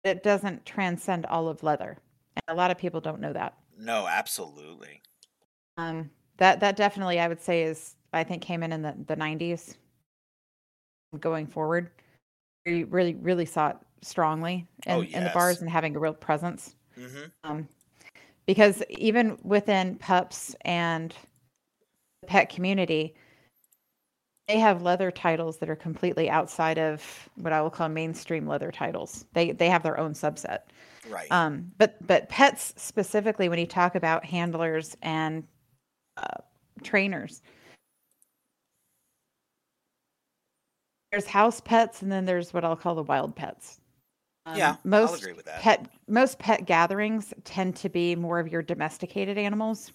It doesn't transcend all of leather, and a lot of people don't know that. No, absolutely. Um, that that definitely I would say is I think came in in the the nineties. Going forward, you really really saw it strongly in, Oh, in the bars and having a real presence. hmm Um, because even within pups and the pet community, they have leather titles that are completely outside of what I will call mainstream leather titles. They they have their own subset. Right. Um, but but pets specifically, when you talk about handlers and uh, trainers, there's house pets, and then there's what I'll call the wild pets. Um, yeah, I'll most agree with that. pet most pet gatherings tend to be more of your domesticated animals.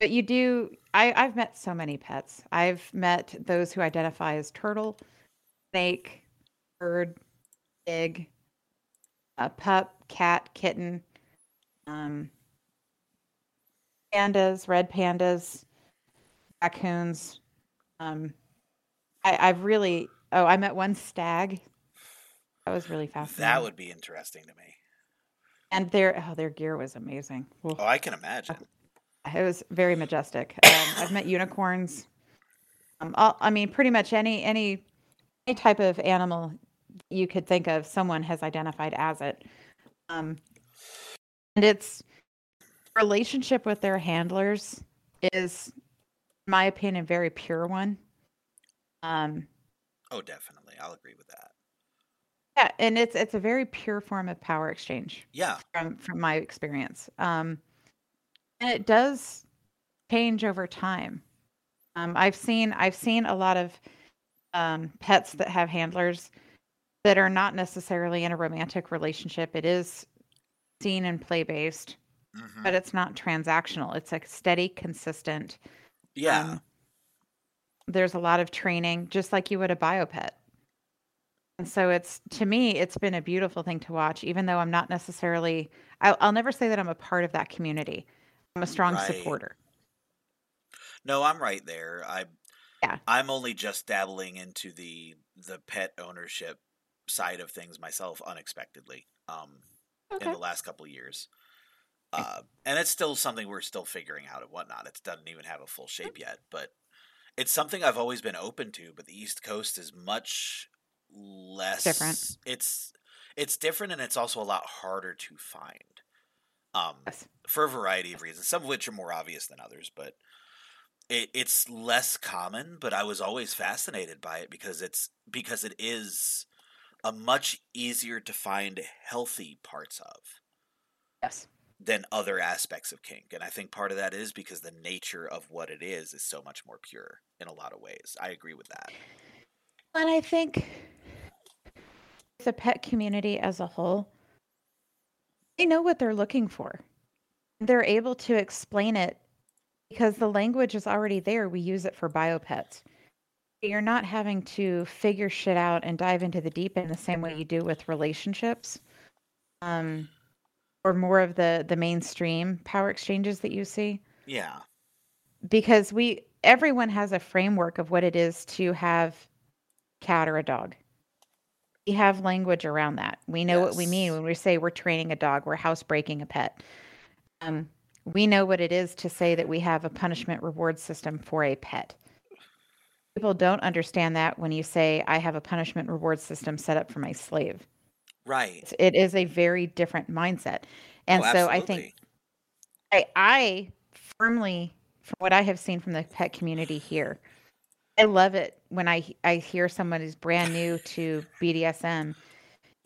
But you do. I I've met so many pets. I've met those who identify as turtle, snake, bird, pig, a pup, cat, kitten, um, pandas, red pandas, raccoons. Um, I, I've really. Oh, I met one stag. That was really fascinating. that would be interesting to me. And their oh, their gear was amazing. Oh, I can imagine. It was very majestic. Um, I've met unicorns. Um, all, I mean, pretty much any any any type of animal you could think of, someone has identified as it. Um, and its relationship with their handlers is, in my opinion, a very pure one. Um, Oh, definitely. I'll agree with that. yeah, and it's it's a very pure form of power exchange Yeah. from from my experience. Um, and it does change over time. Um, I've seen I've seen a lot of um, pets that have handlers that are not necessarily in a romantic relationship. It is seen and play based, hmm but it's not transactional. It's a steady, consistent. Yeah. Um, there's a lot of training, just like you would a biopet. And so it's to me, it's been a beautiful thing to watch, even though I'm not necessarily. I'll, I'll never say that I'm a part of that community. I'm a strong Right. supporter. No, I'm right there. I Yeah. I'm only just dabbling into the the pet ownership side of things myself unexpectedly. Um in the last couple of years. Uh, and it's still something we're still figuring out and whatnot. It doesn't even have a full shape yet, but it's something I've always been open to. But the East Coast is much less Different. It's it's different, and it's also a lot harder to find. Um, Yes. for a variety of reasons, some of which are more obvious than others, but it, it's less common. But I was always fascinated by it because it's because it is a much easier to find healthy parts of Yes. than other aspects of kink. And I think part of that is because the nature of what it is is so much more pure in a lot of ways. I agree with that. And I think the pet community as a whole, they know what they're looking for. They're able to explain it because the language is already there. We use it for biopets. You're not having to figure shit out and dive into the deep end the same way you do with relationships. Um, or more of the the mainstream power exchanges that you see Yeah. because we everyone has a framework of what it is to have a cat or a dog. We have language around that. We know what we mean when we say we're training a dog, we're housebreaking a pet. Um, we know what it is to say that we have a punishment reward system for a pet. People don't understand that when you say I have a punishment reward system set up for my slave. Right. It's, a very different mindset. And oh, so I think. I, I firmly, from what I have seen from the pet community here, I love it when I I hear someone who's brand new to BDSM,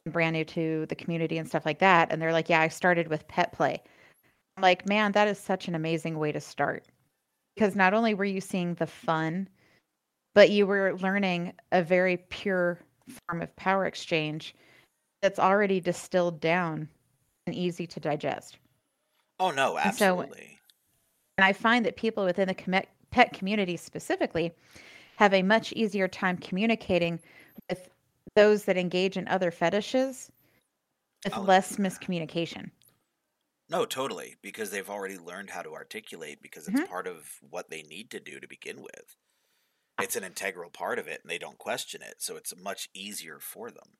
brand new to the community and stuff like that, and they're like, "Yeah, I started with pet play." I'm like, man, that is such an amazing way to start, because not only were you seeing the fun, but you were learning a very pure form of power exchange that's already distilled down and easy to digest. Oh no, And so- absolutely. And I find that people within the commet- pet community specifically have a much easier time communicating with those that engage in other fetishes with I'll less miscommunication. No, totally, because they've already learned how to articulate because it's part of what they need to do to begin with. It's an integral part of it and they don't question it, so it's much easier for them,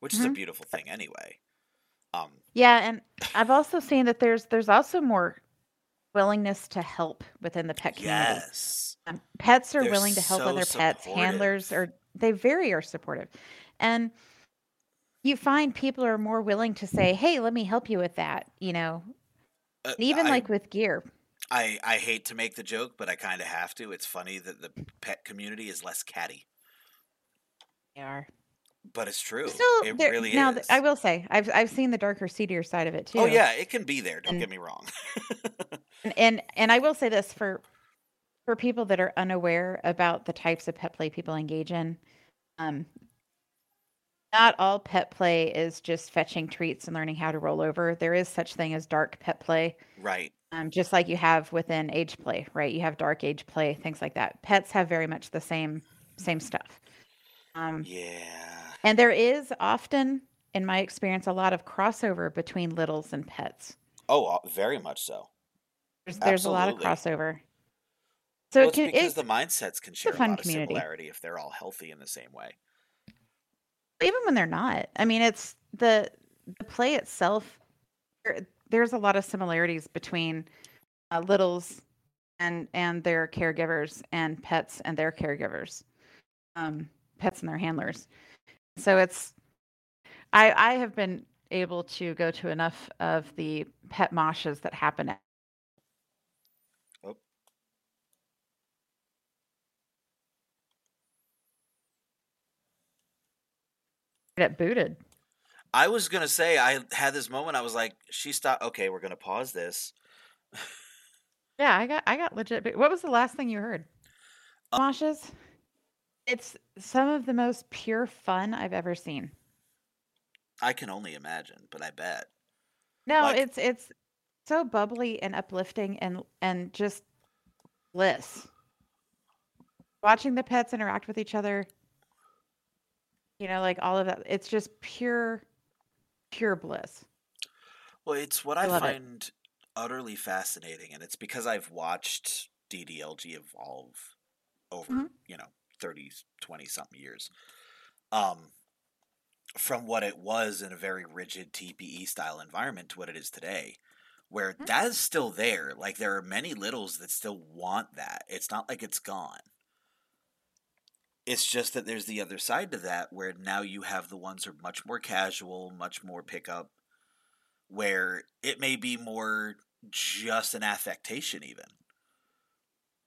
which is a Mhm. beautiful thing anyway. Um Yeah, and I've also seen that there's there's also more willingness to help within the pet community. yes. Um, pets are They're willing to help so other pets. Handlers are they very are supportive, and you find people are more willing to say, "Hey, let me help you with that." You know, Uh, even I- like with gear. I, I hate to make the joke, but I kind of have to. It's funny that the pet community is less catty, They are. But it's true. Still, it there- really now is. I will say I've I've seen the darker, seedier side of it too. oh yeah, it can be there. Don't And- get me wrong. and, and and I will say this for for people that are unaware about the types of pet play people engage in. Um, not all pet play is just fetching treats and learning how to roll over. There is such thing as dark pet play. right. um, just like you have within age play, right? You have dark age play, things like that. Pets have very much the same same stuff. Um, Yeah. And there is often, in my experience, a lot of crossover between littles and pets. Oh, uh, very much so. There's, there's a lot of crossover. So well, it can it's because it, the mindsets can share a, fun lot of similarity if they're all healthy in the same way. even when they're not. I mean, it's the the play itself. There, there's a lot of similarities between uh, littles and and their caregivers and pets and their caregivers um pets and their handlers so it's i i have been able to go to enough of the pet moshes that happen at Oh. get booted I was gonna say I had this moment. I was like, she stopped. Okay, we're gonna pause this. yeah i got i got legit what was the last thing you heard Uh, moshes it's some of the most pure fun i've ever seen I can only imagine, but I bet. No, Like- it's it's so bubbly and uplifting and and just bliss. Watching the pets interact with each other, you know, like all of that. It's just pure pure bliss. Well, it's what I I, love it. find utterly fascinating, and it's because I've watched DDLG evolve over, Mhm. you know, 30, 20 something years. Um, from what it was in a very rigid TPE style environment to what it is today, where Mhm. that is still there. Like, there are many littles that still want that. It's not like it's gone. It's just that there's the other side to that where now you have the ones who are much more casual, much more pickup, where it may be more just an affectation even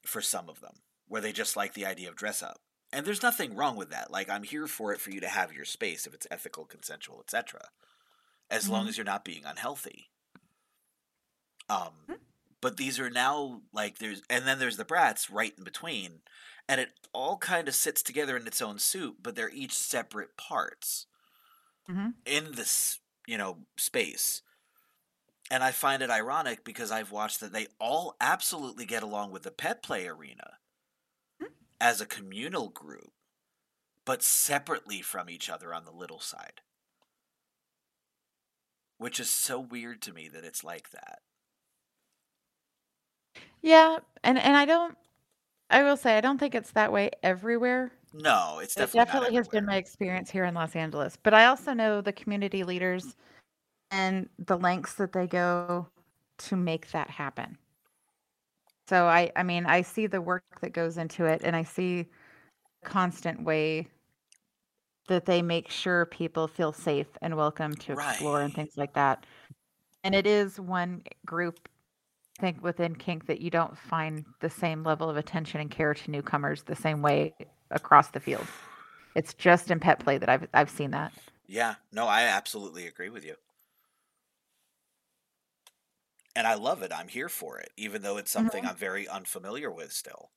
for some of them where they just like the idea of dress up and there's nothing wrong with that like i'm here for it for you to have your space if it's ethical consensual etc as long Mhm. as you're not being unhealthy um Mhm. but these are now like there's and then there's the brats right in between and it all kind of sits together in its own soup but they're each separate parts Mhm. in this you know space and i find it ironic because i've watched that they all absolutely get along with the pet play arena. As a communal group but separately from each other on the little side which is so weird to me that it's like that Yeah, and and I don't. I will say I don't think it's that way everywhere. no it's It definitely, not definitely has been my experience here in Los Angeles, but I also know the community leaders and the lengths that they go to make that happen. So I I mean, I see the work that goes into it and I see constant way that they make sure people feel safe and welcome to explore and things like that. And it is one group I think within kink that you don't find the same level of attention and care to newcomers the same way across the field. It's just in pet play that I've I've seen that. Yeah, no, I absolutely agree with you. And I love it. I'm here for it, even though it's something Mhm. I'm very unfamiliar with still.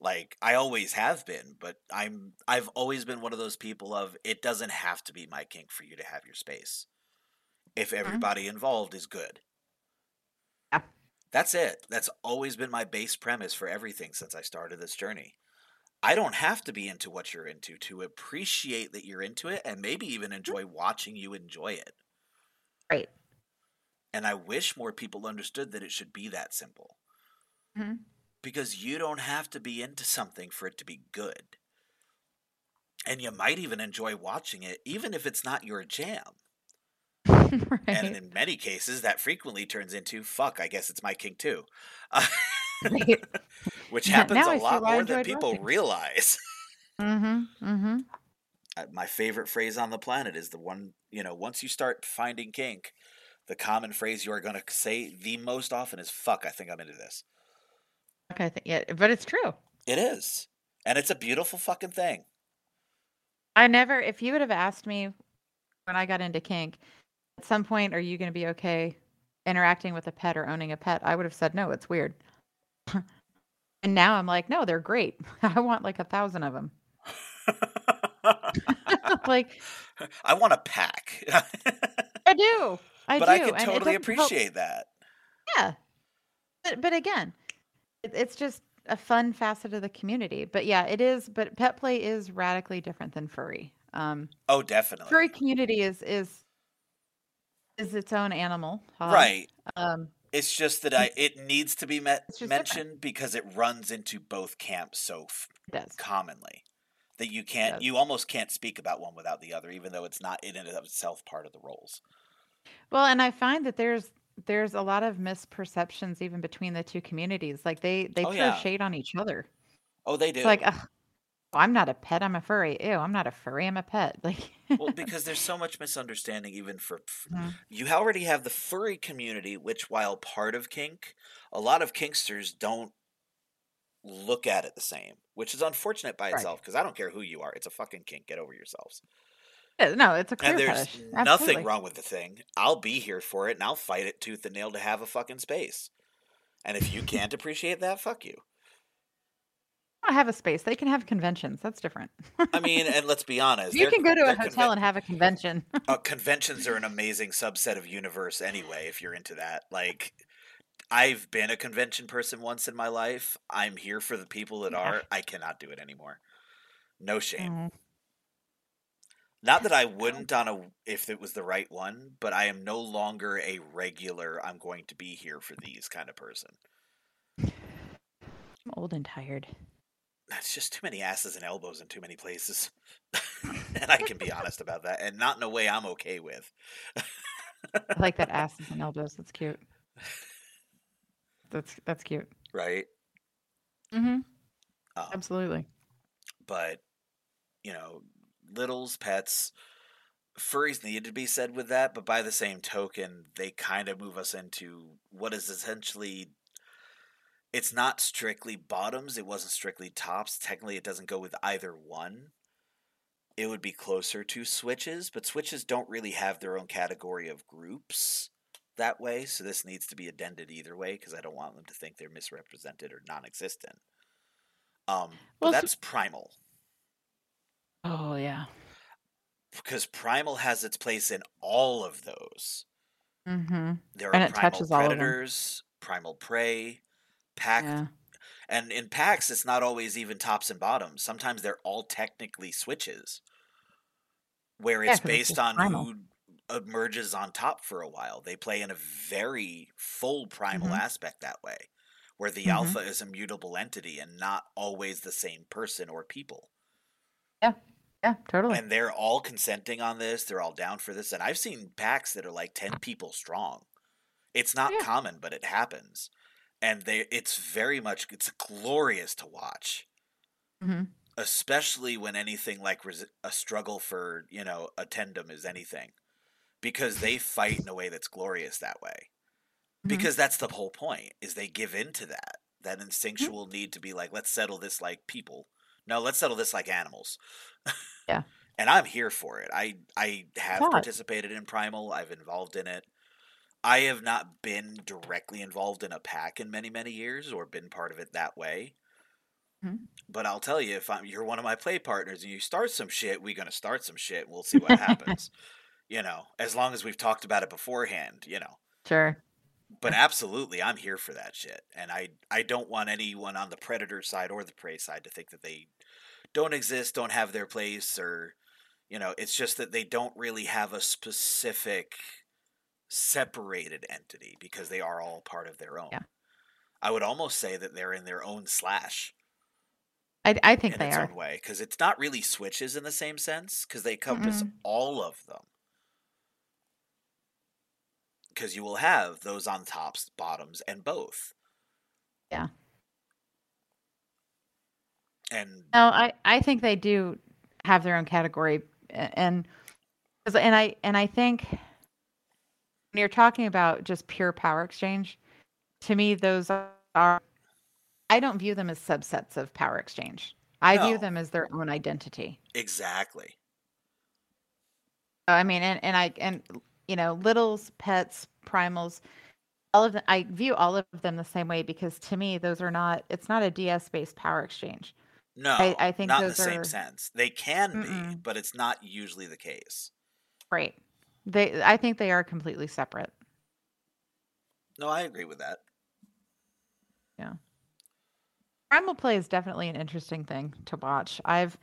Like I always have been, but I'm I've always been one of those people of it doesn't have to be my kink for you to have your space. If everybody involved is good. Yeah. That's it. That's always been my base premise for everything since I started this journey. I don't have to be into what you're into to appreciate that you're into it and maybe even enjoy watching you enjoy it. Right. And I wish more people understood that it should be that simple. Mm-hmm. Because you don't have to be into something for it to be good. And you might even enjoy watching it, even if it's not your jam. And in many cases, that frequently turns into, fuck, I guess it's my kink too. Right. Which happens a lot more than people watching. realize. Mm-hmm. Mm-hmm. Uh, my favorite phrase on the planet is the one, you know, once you start finding kink, the common phrase you are going to say the most often is, fuck, I think I'm into this. Okay, I think yeah, but it's true. It is. And it's a beautiful fucking thing. I never if you would have asked me when I got into kink, at some point are you gonna be okay interacting with a pet or owning a pet? I would have said no, it's weird. and now I'm like, no, they're great. I want like a thousand of them. like I want a pack. I do. I but do. I can totally doesn't help- appreciate that. Yeah. But, but again, it, it's just a fun facet of the community. But yeah, it is. But pet play is radically different than furry. Um, Oh, definitely. furry community is is is its own animal. Right. Um, It's just that I it needs to be met, just different. mentioned because it runs into both camps so f- commonly that you can't you almost can't speak about one without the other even though it's not in and of itself part of the roles. Well, and I find that there's there's a lot of misperceptions even between the two communities. Like they they Oh throw yeah. shade on each other. Oh, they It's do. like, Ugh, I'm not a pet. I'm a furry. Ew, I'm not a furry. I'm a pet. Like, Well, because there's so much misunderstanding, even for f- Mhm. you already have the furry community, which, while part of kink, a lot of kinksters don't look at it the same, which is unfortunate by right. itself. Because I don't care who you are, it's a fucking kink. Get over yourselves. Yeah, No, it's a And clear there's fetish. nothing Absolutely. wrong with the thing. I'll be here for it, and I'll fight it tooth and nail to have a fucking space. And if you can't appreciate that, fuck you. I have a space. They can have conventions. That's different. I mean, and let's be honest, You can go to a hotel conven- and have a convention. uh, conventions are an amazing subset of universe anyway. If you're into that, like. I've been a convention person once in my life. I'm here for the people that Yeah. are. I cannot do it anymore. No shame. Mm. Not that I wouldn't on a if it was the right one, but I am no longer a regular I'm going to be here for these kind of person. I'm old and tired. That's just too many asses and elbows in too many places. and I can be honest about that and not in a way I'm okay with. I like that asses and elbows. That's cute. That's that's cute. Right? Mm-hmm. Um, Absolutely. but you know, littles, pets, furries need to be said with that, but by the same token, they kind of move us into what is essentially it's not strictly bottoms, it wasn't strictly tops. Technically it doesn't go with either one. It would be closer to switches, but switches don't really have their own category of groups that way, so this needs to be addended either way because I don't want them to think they're misrepresented or non-existent. Um, but Well, that's primal Oh yeah. because primal has its place in all of those. Mm-hmm. There are And it primal touches all of them. predators, primal prey, pack, Yeah. and in packs it's not always even tops and bottoms. Sometimes they're all technically switches, where Yeah, it's it's based on primal. who emerges on top for a while. They play in a very full primal Mhm. aspect that way, where the Mhm. alpha is a mutable entity and not always the same person or people. Yeah. Yeah. Totally. and they're all consenting on this. They're all down for this. And I've seen packs that are like 10 people strong. It's not Yeah. common, but it happens. And they it's very much it's glorious to watch, mm-hmm. especially when anything like resi- a struggle for, you know, a tendom is anything. Because they fight in a way that's glorious that way. Mhm. Because that's the whole point is they give in to that. That instinctual need to be like let's settle this like people. No, let's settle this like animals. Yeah. and I'm here for it. I I have participated in Primal. I've involved in it. I have not been directly involved in a pack in many many years or been part of it that way. Mhm. But I'll tell you, if I'm you're one of my play partners and you start some shit, we're gonna start some shit. and We'll see what happens. you know, as long as we've talked about it beforehand. You know, Sure. but absolutely, I'm here for that shit, and I I don't want anyone on the predator side or the prey side to think that they don't exist, don't have their place, or you know, it's just that they don't really have a specific separated entity because they are all part of their own. Yeah. I would almost say that they're in their own slash I, I think in they its are. own way because it's not really switches in the same sense because they encompass Mm-mm. all of them. Because you will have those on tops, bottoms, and both. Yeah. And No, I, I think they do have their own category, and and I and I think when you're talking about just pure power exchange, to me those are I don't view them as subsets of power exchange. I view them as their own identity. exactly. I mean, and and I and you know, littles, pets, primals, all of them. I view all of them the same way because to me, those are not. It's not a DS based power exchange. No, I think not in the same are- sense. They can be, Mm-mm. but it's not usually the case. Right. They. I think they are completely separate. No, I agree with that. Yeah. Primal play is definitely an interesting thing to watch. I've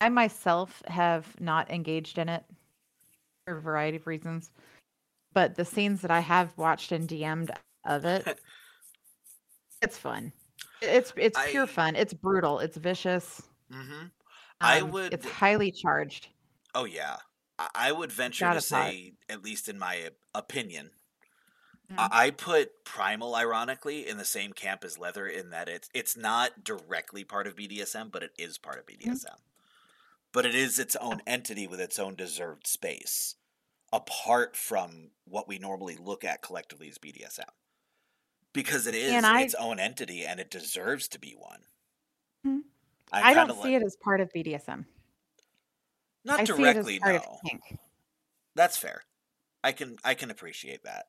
I myself have not engaged in it for a variety of reasons. But the scenes that I have watched and DM'd of it, it's fun. It's it's pure I- fun. It's brutal. It's vicious. hmm I Um, would- It's highly charged. Oh yeah, I, I would venture Got to Pot. say, at least in my opinion, Mm. I I put primal, ironically, in the same camp as leather in that it's it's not directly part of BDSM, but it is part of BDSM. But it is its own entity with its own deserved space, apart from what we normally look at collectively as BDSM. Because it is I- its own entity and it deserves to be one. Mhm. I'm I don't kinda see it as part of BDSM. not I directly, no. That's fair. I can I can appreciate that.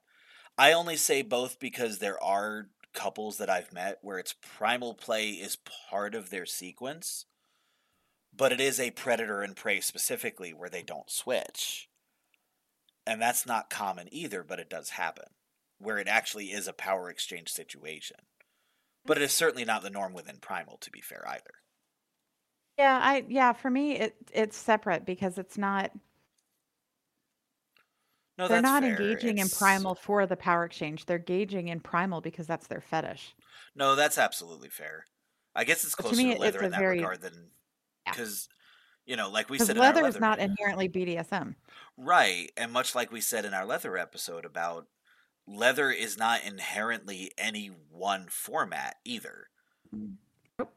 I only say both because there are couples that I've met where it's primal play is part of their sequence, but it is a predator and prey specifically where they don't switch. And that's not common either, but it does happen. Where it actually is a power exchange situation. But it is mm-hmm. certainly not the norm within primal to be fair either. Yeah, I yeah, for me it it's separate because it's not No, they're not fair. engaging in primal for the power exchange. They're engaging in primal because that's their fetish. No, that's absolutely fair. I guess it's But to closer to, me, it's leather in that very- regard than Yeah. because you know, like we said, leather in our is leather, is not inherently BDSM. right, and much like we said in our leather episode about leather is not inherently any one format either. Mm.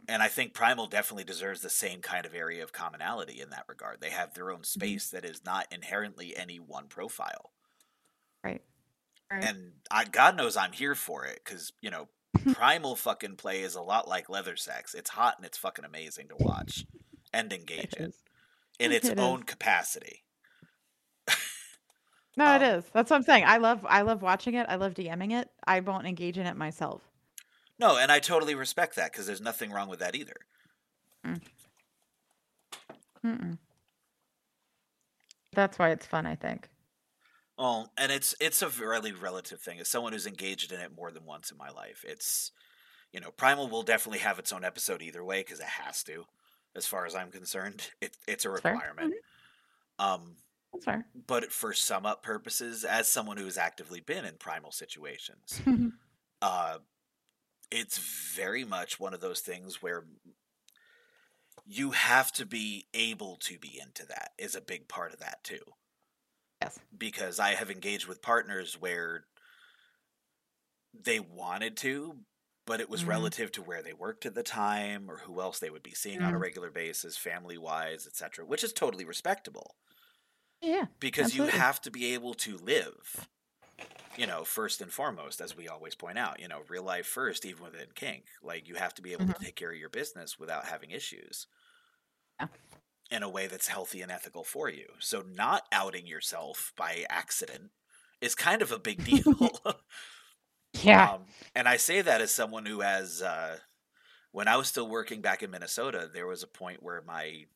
And I think Primal definitely deserves the same kind of area of commonality in that regard. They have their own Mm-hmm. space that is not inherently any one profile. Right. Right. And I, God knows I'm here for it because you know primal fucking play is a lot like leather sex. It's hot and it's fucking amazing to watch and engage It in is. in its It own is. capacity. No, it Um, is. That's what I'm saying. I love I love watching it. I love DMing it. I won't engage in it myself. No, and I totally respect that because there's nothing wrong with that either. Mm-mm. That's why it's fun, I think. Well, and it's it's a really relative thing. As someone who's engaged in it more than once in my life, it's you know primal will definitely have its own episode either way because it has to. As far as I'm concerned, it, it's a fair. requirement. Um, That's fair. but for sum up purposes, as someone who has actively been in primal situations, uh, it's very much one of those things where you have to be able to be into that is a big part of that too yes. because i have engaged with partners where they wanted to but it was Mhm. relative to where they worked at the time or who else they would be seeing on a Mm. regular basis family wise etc which is totally respectable Yeah. because Absolutely. you have to be able to live you know first and foremost as we always point out you know real life first even within kink like you have to be able Mhm. to take care of your business without having issues Yeah. in a way that's healthy and ethical for you so not outing yourself by accident is kind of a big deal Yeah. um, and I say that as someone who has, uh, when I was still working back in Minnesota, there was a point where my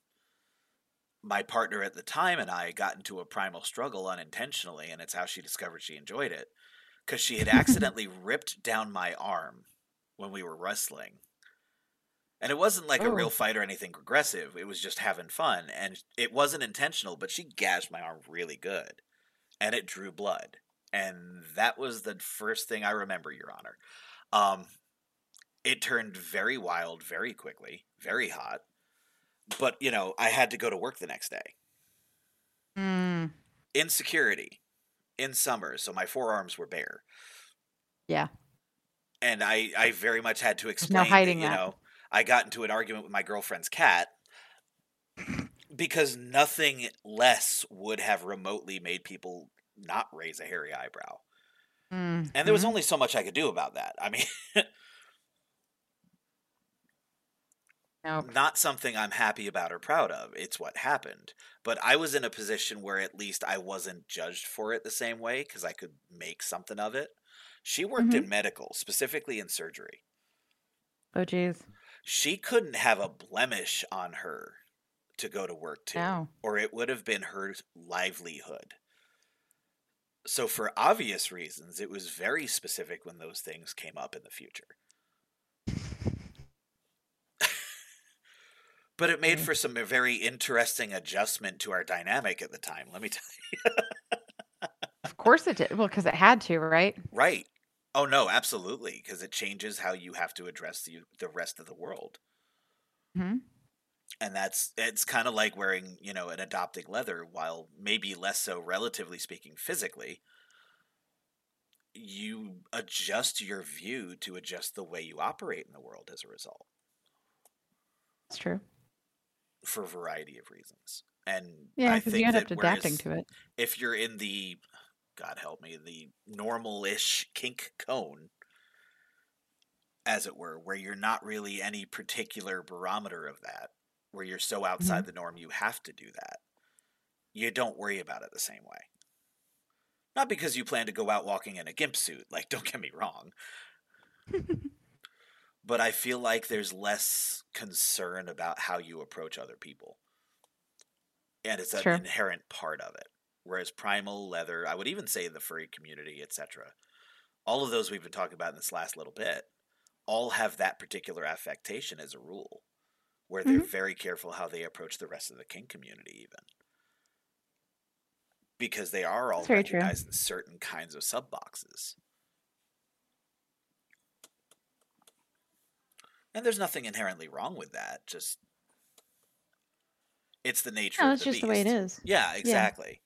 my partner at the time and I got into a primal struggle unintentionally, and it's how she discovered she enjoyed it because she had accidentally ripped down my arm when we were wrestling. And it wasn't like a real Oh. fight or anything aggressive. It was just having fun. And it wasn't intentional, but she gashed my arm really good. And it drew blood and that was the first thing I remember, Your Honor. Um, it turned very wild very quickly, very hot. But you know, I had to go to work the next day. Mm, Insecurity in summer, so my forearms were bare, yeah. and I I very much had to explain. no hiding that, you that. know, I got into an argument with my girlfriend's cat because nothing less would have remotely made people not raise a hairy eyebrow. Mm, And there was mhm. only so much I could do about that. I mean, Nope. not something I'm happy about or proud of. It's what happened. But I was in a position where at least I wasn't judged for it the same way because I could make something of it. She worked mm-hmm. in medical, specifically in surgery. Oh, geez. She couldn't have a blemish on her to go to work to, No. or it would have been her livelihood. So, for obvious reasons, it was very specific when those things came up in the future. But it made for some very interesting adjustment to our dynamic at the time. Let me tell you. Of course it did. Well, because it had to, right? Right. Oh no, absolutely, because it changes how you have to address the the rest of the world. hmm And that's it's kind of like wearing, you know, an adopting leather while maybe less so relatively speaking physically. you adjust your view to adjust the way you operate in the world as a result That's true. For a variety of reasons. And Yeah, I because think you end up adapting to it. if you're in the God help me, the normal-ish kink cone, as it were, where you're not really any particular barometer of that, where you're so outside mm-hmm. the norm you have to do that. You don't worry about it the same way. Not because you plan to go out walking in a gimp suit, like don't get me wrong. but I feel like there's less concern about how you approach other people. And it's an Sure. inherent part of it. Whereas primal, leather, I would even say the furry community, etc. All of those we've been talking about in this last little bit, all have that particular affectation as a rule, where they're very careful how they approach the rest of the kink community, even because they are all recognized in certain kinds of sub boxes. And there's nothing inherently wrong with that. Just it's the nature. No, of it's the just the way it is. beast. Yeah, exactly.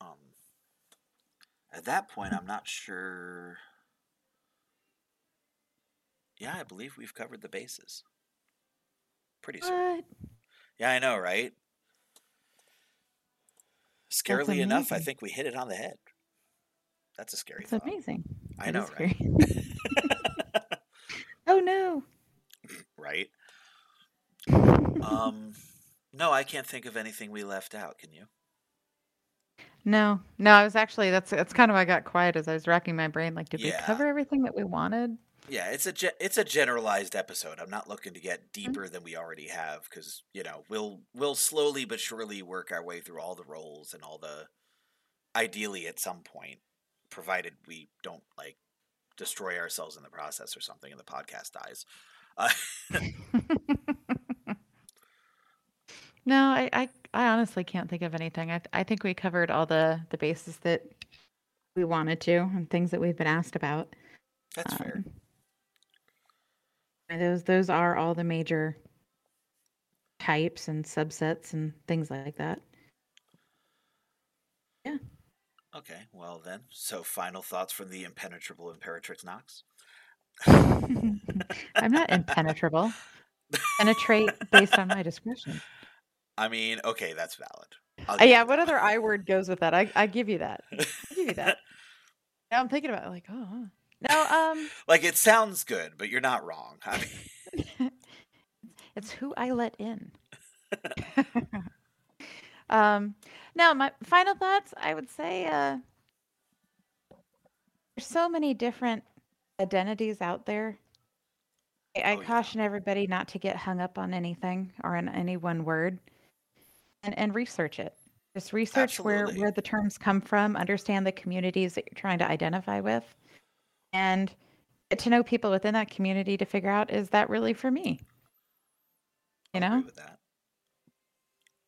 Um, at that point, I'm not sure. Yeah, I believe we've covered the bases. Pretty. What? Yeah, I know, right? Scarily enough, I think we hit it on the head. That's a scary It's thought. amazing. I That know, right? oh no. right? Um, no, I can't think of anything we left out. Can you? No, no, I was actually that's that's kind of why I got quiet as I was racking my brain. Like, did we cover everything that we wanted? Yeah, it's a ge- it's a generalized episode. I'm not looking to get deeper than we already have because you know we'll we'll slowly but surely work our way through all the roles and all the ideally at some point, provided we don't like destroy ourselves in the process or something and the podcast dies. Uh, No, I, I, I honestly can't think of anything. I, I think we covered all the the bases that we wanted to and things that we've been asked about. that's fair. Um, and those those are all the major types and subsets and things like that. Okay, well then. So final thoughts from the impenetrable Imperatrix Knox. I'm not impenetrable. Penetrate based on my discretion. I mean, okay, that's valid. Uh, yeah, what other. I word goes with that? I, I give you that. I give you that. Now I'm thinking about it, like, oh, no, um, like it sounds good, but you're not wrong. I mean, it's who I let in. Um, now my final thoughts. I would say, uh, there's so many different identities out there. I, I Oh, yeah. caution everybody not to get hung up on anything or on any one word, and and research it. Just research where Absolutely. where the terms come from. Understand the communities that you're trying to identify with, and get to know people within that community to figure out is that really for me. You know.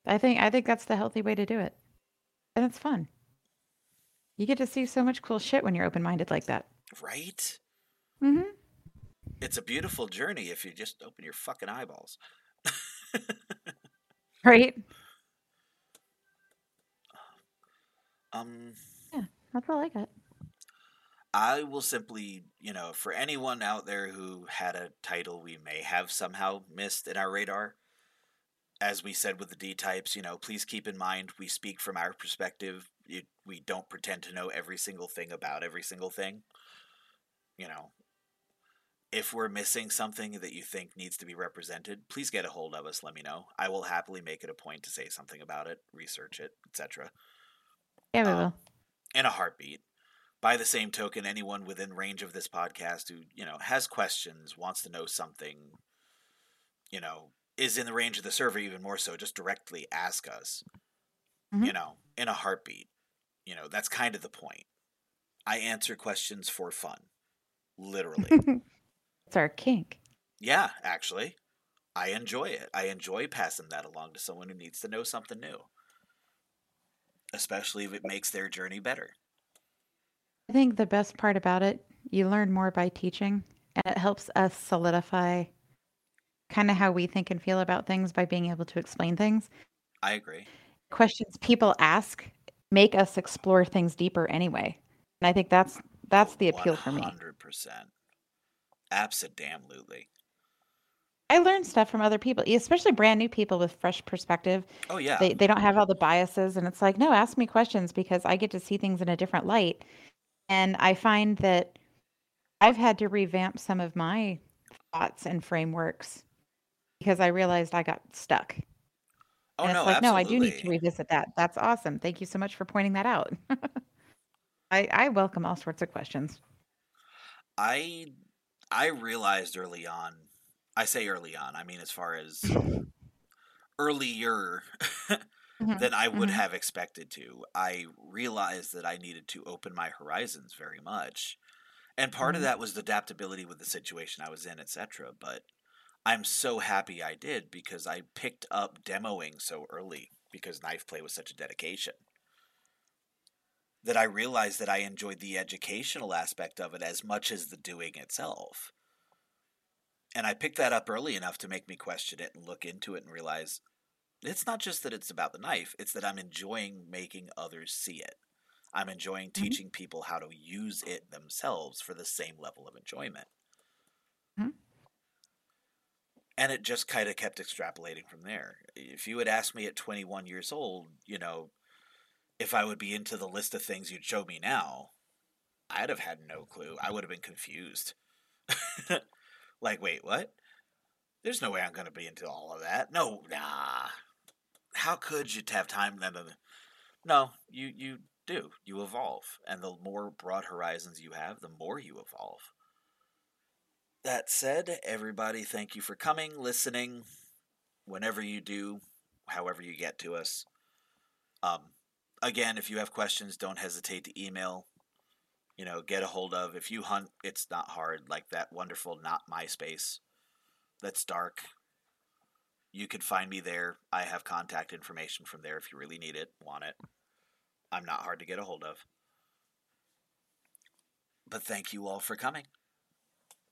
I think I think that's the healthy way to do it, and it's fun. You get to see so much cool shit when you're open minded like that. Right? hmm It's a beautiful journey if you just open your fucking eyeballs. Right? Um, Yeah, That's all I got. I will simply, you know, for anyone out there who had a title we may have somehow missed in our radar, as we said with the D types, you know, please keep in mind we speak from our perspective. It, we don't pretend to know every single thing about every single thing. You know, if we're missing something that you think needs to be represented, please get a hold of us. Let me know. I will happily make it a point to say something about it, research it, etc. Yeah, we Um, will. in a heartbeat. By the same token, anyone within range of this podcast who, you know, has questions, wants to know something, you know, is in the range of the server even more so, just directly ask us. Mhm. You know, in a heartbeat. You know, that's kind of the point. I answer questions for fun. Literally. it's our kink. yeah, actually. I enjoy it. I enjoy passing that along to someone who needs to know something new. Especially if it makes their journey better. I think the best part about it, you learn more by teaching, and it helps us solidify kind of how we think and feel about things by being able to explain things. I agree. Questions people ask make us explore things deeper anyway. And I think that's that's the appeal for me. 100%. Absolutely. I learn stuff from other people, especially brand new people with fresh perspective. Oh yeah. They they don't have all the biases and it's like, no, ask me questions because I get to see things in a different light. And I find that I've had to revamp some of my thoughts and frameworks because I realized I got stuck. oh And it's no, like, no, I do need to revisit that. That's awesome. Thank you so much for pointing that out. I I welcome all sorts of questions. I I realized early on. I say early on. I mean as far as earlier Mhm, than I would mhm, have expected to. I realized that I needed to open my horizons very much. And part of mhm, that was the adaptability with the situation I was in, etc. But I'm so happy I did because I picked up demoing so early because knife play was such a dedication that I realized that I enjoyed the educational aspect of it as much as the doing itself. And I picked that up early enough to make me question it and look into it and realize it's not just that it's about the knife, it's that I'm enjoying making others see it. I'm enjoying mhm, teaching people how to use it themselves for the same level of enjoyment. mhm. And it just kind of kept extrapolating from there. If you had asked me at 21 years old, you know, if I would be into the list of things you'd show me now, I'd have had no clue. I would have been confused. like, wait, what? There's no way I'm going to be into all of that. No, nah. How could you have time? No, no, you you do. You evolve, and the more broad horizons you have, the more you evolve. That said, everybody, thank you for coming, listening. Whenever you do, however you get to us. Um, again, if you have questions, don't hesitate to email. You know, get a hold of. If you hunt, it's not hard. Like that wonderful not MySpace. That's dark. You could find me there. I have contact information from there if you really need it, want it. I'm not hard to get a hold of. But thank you all for coming.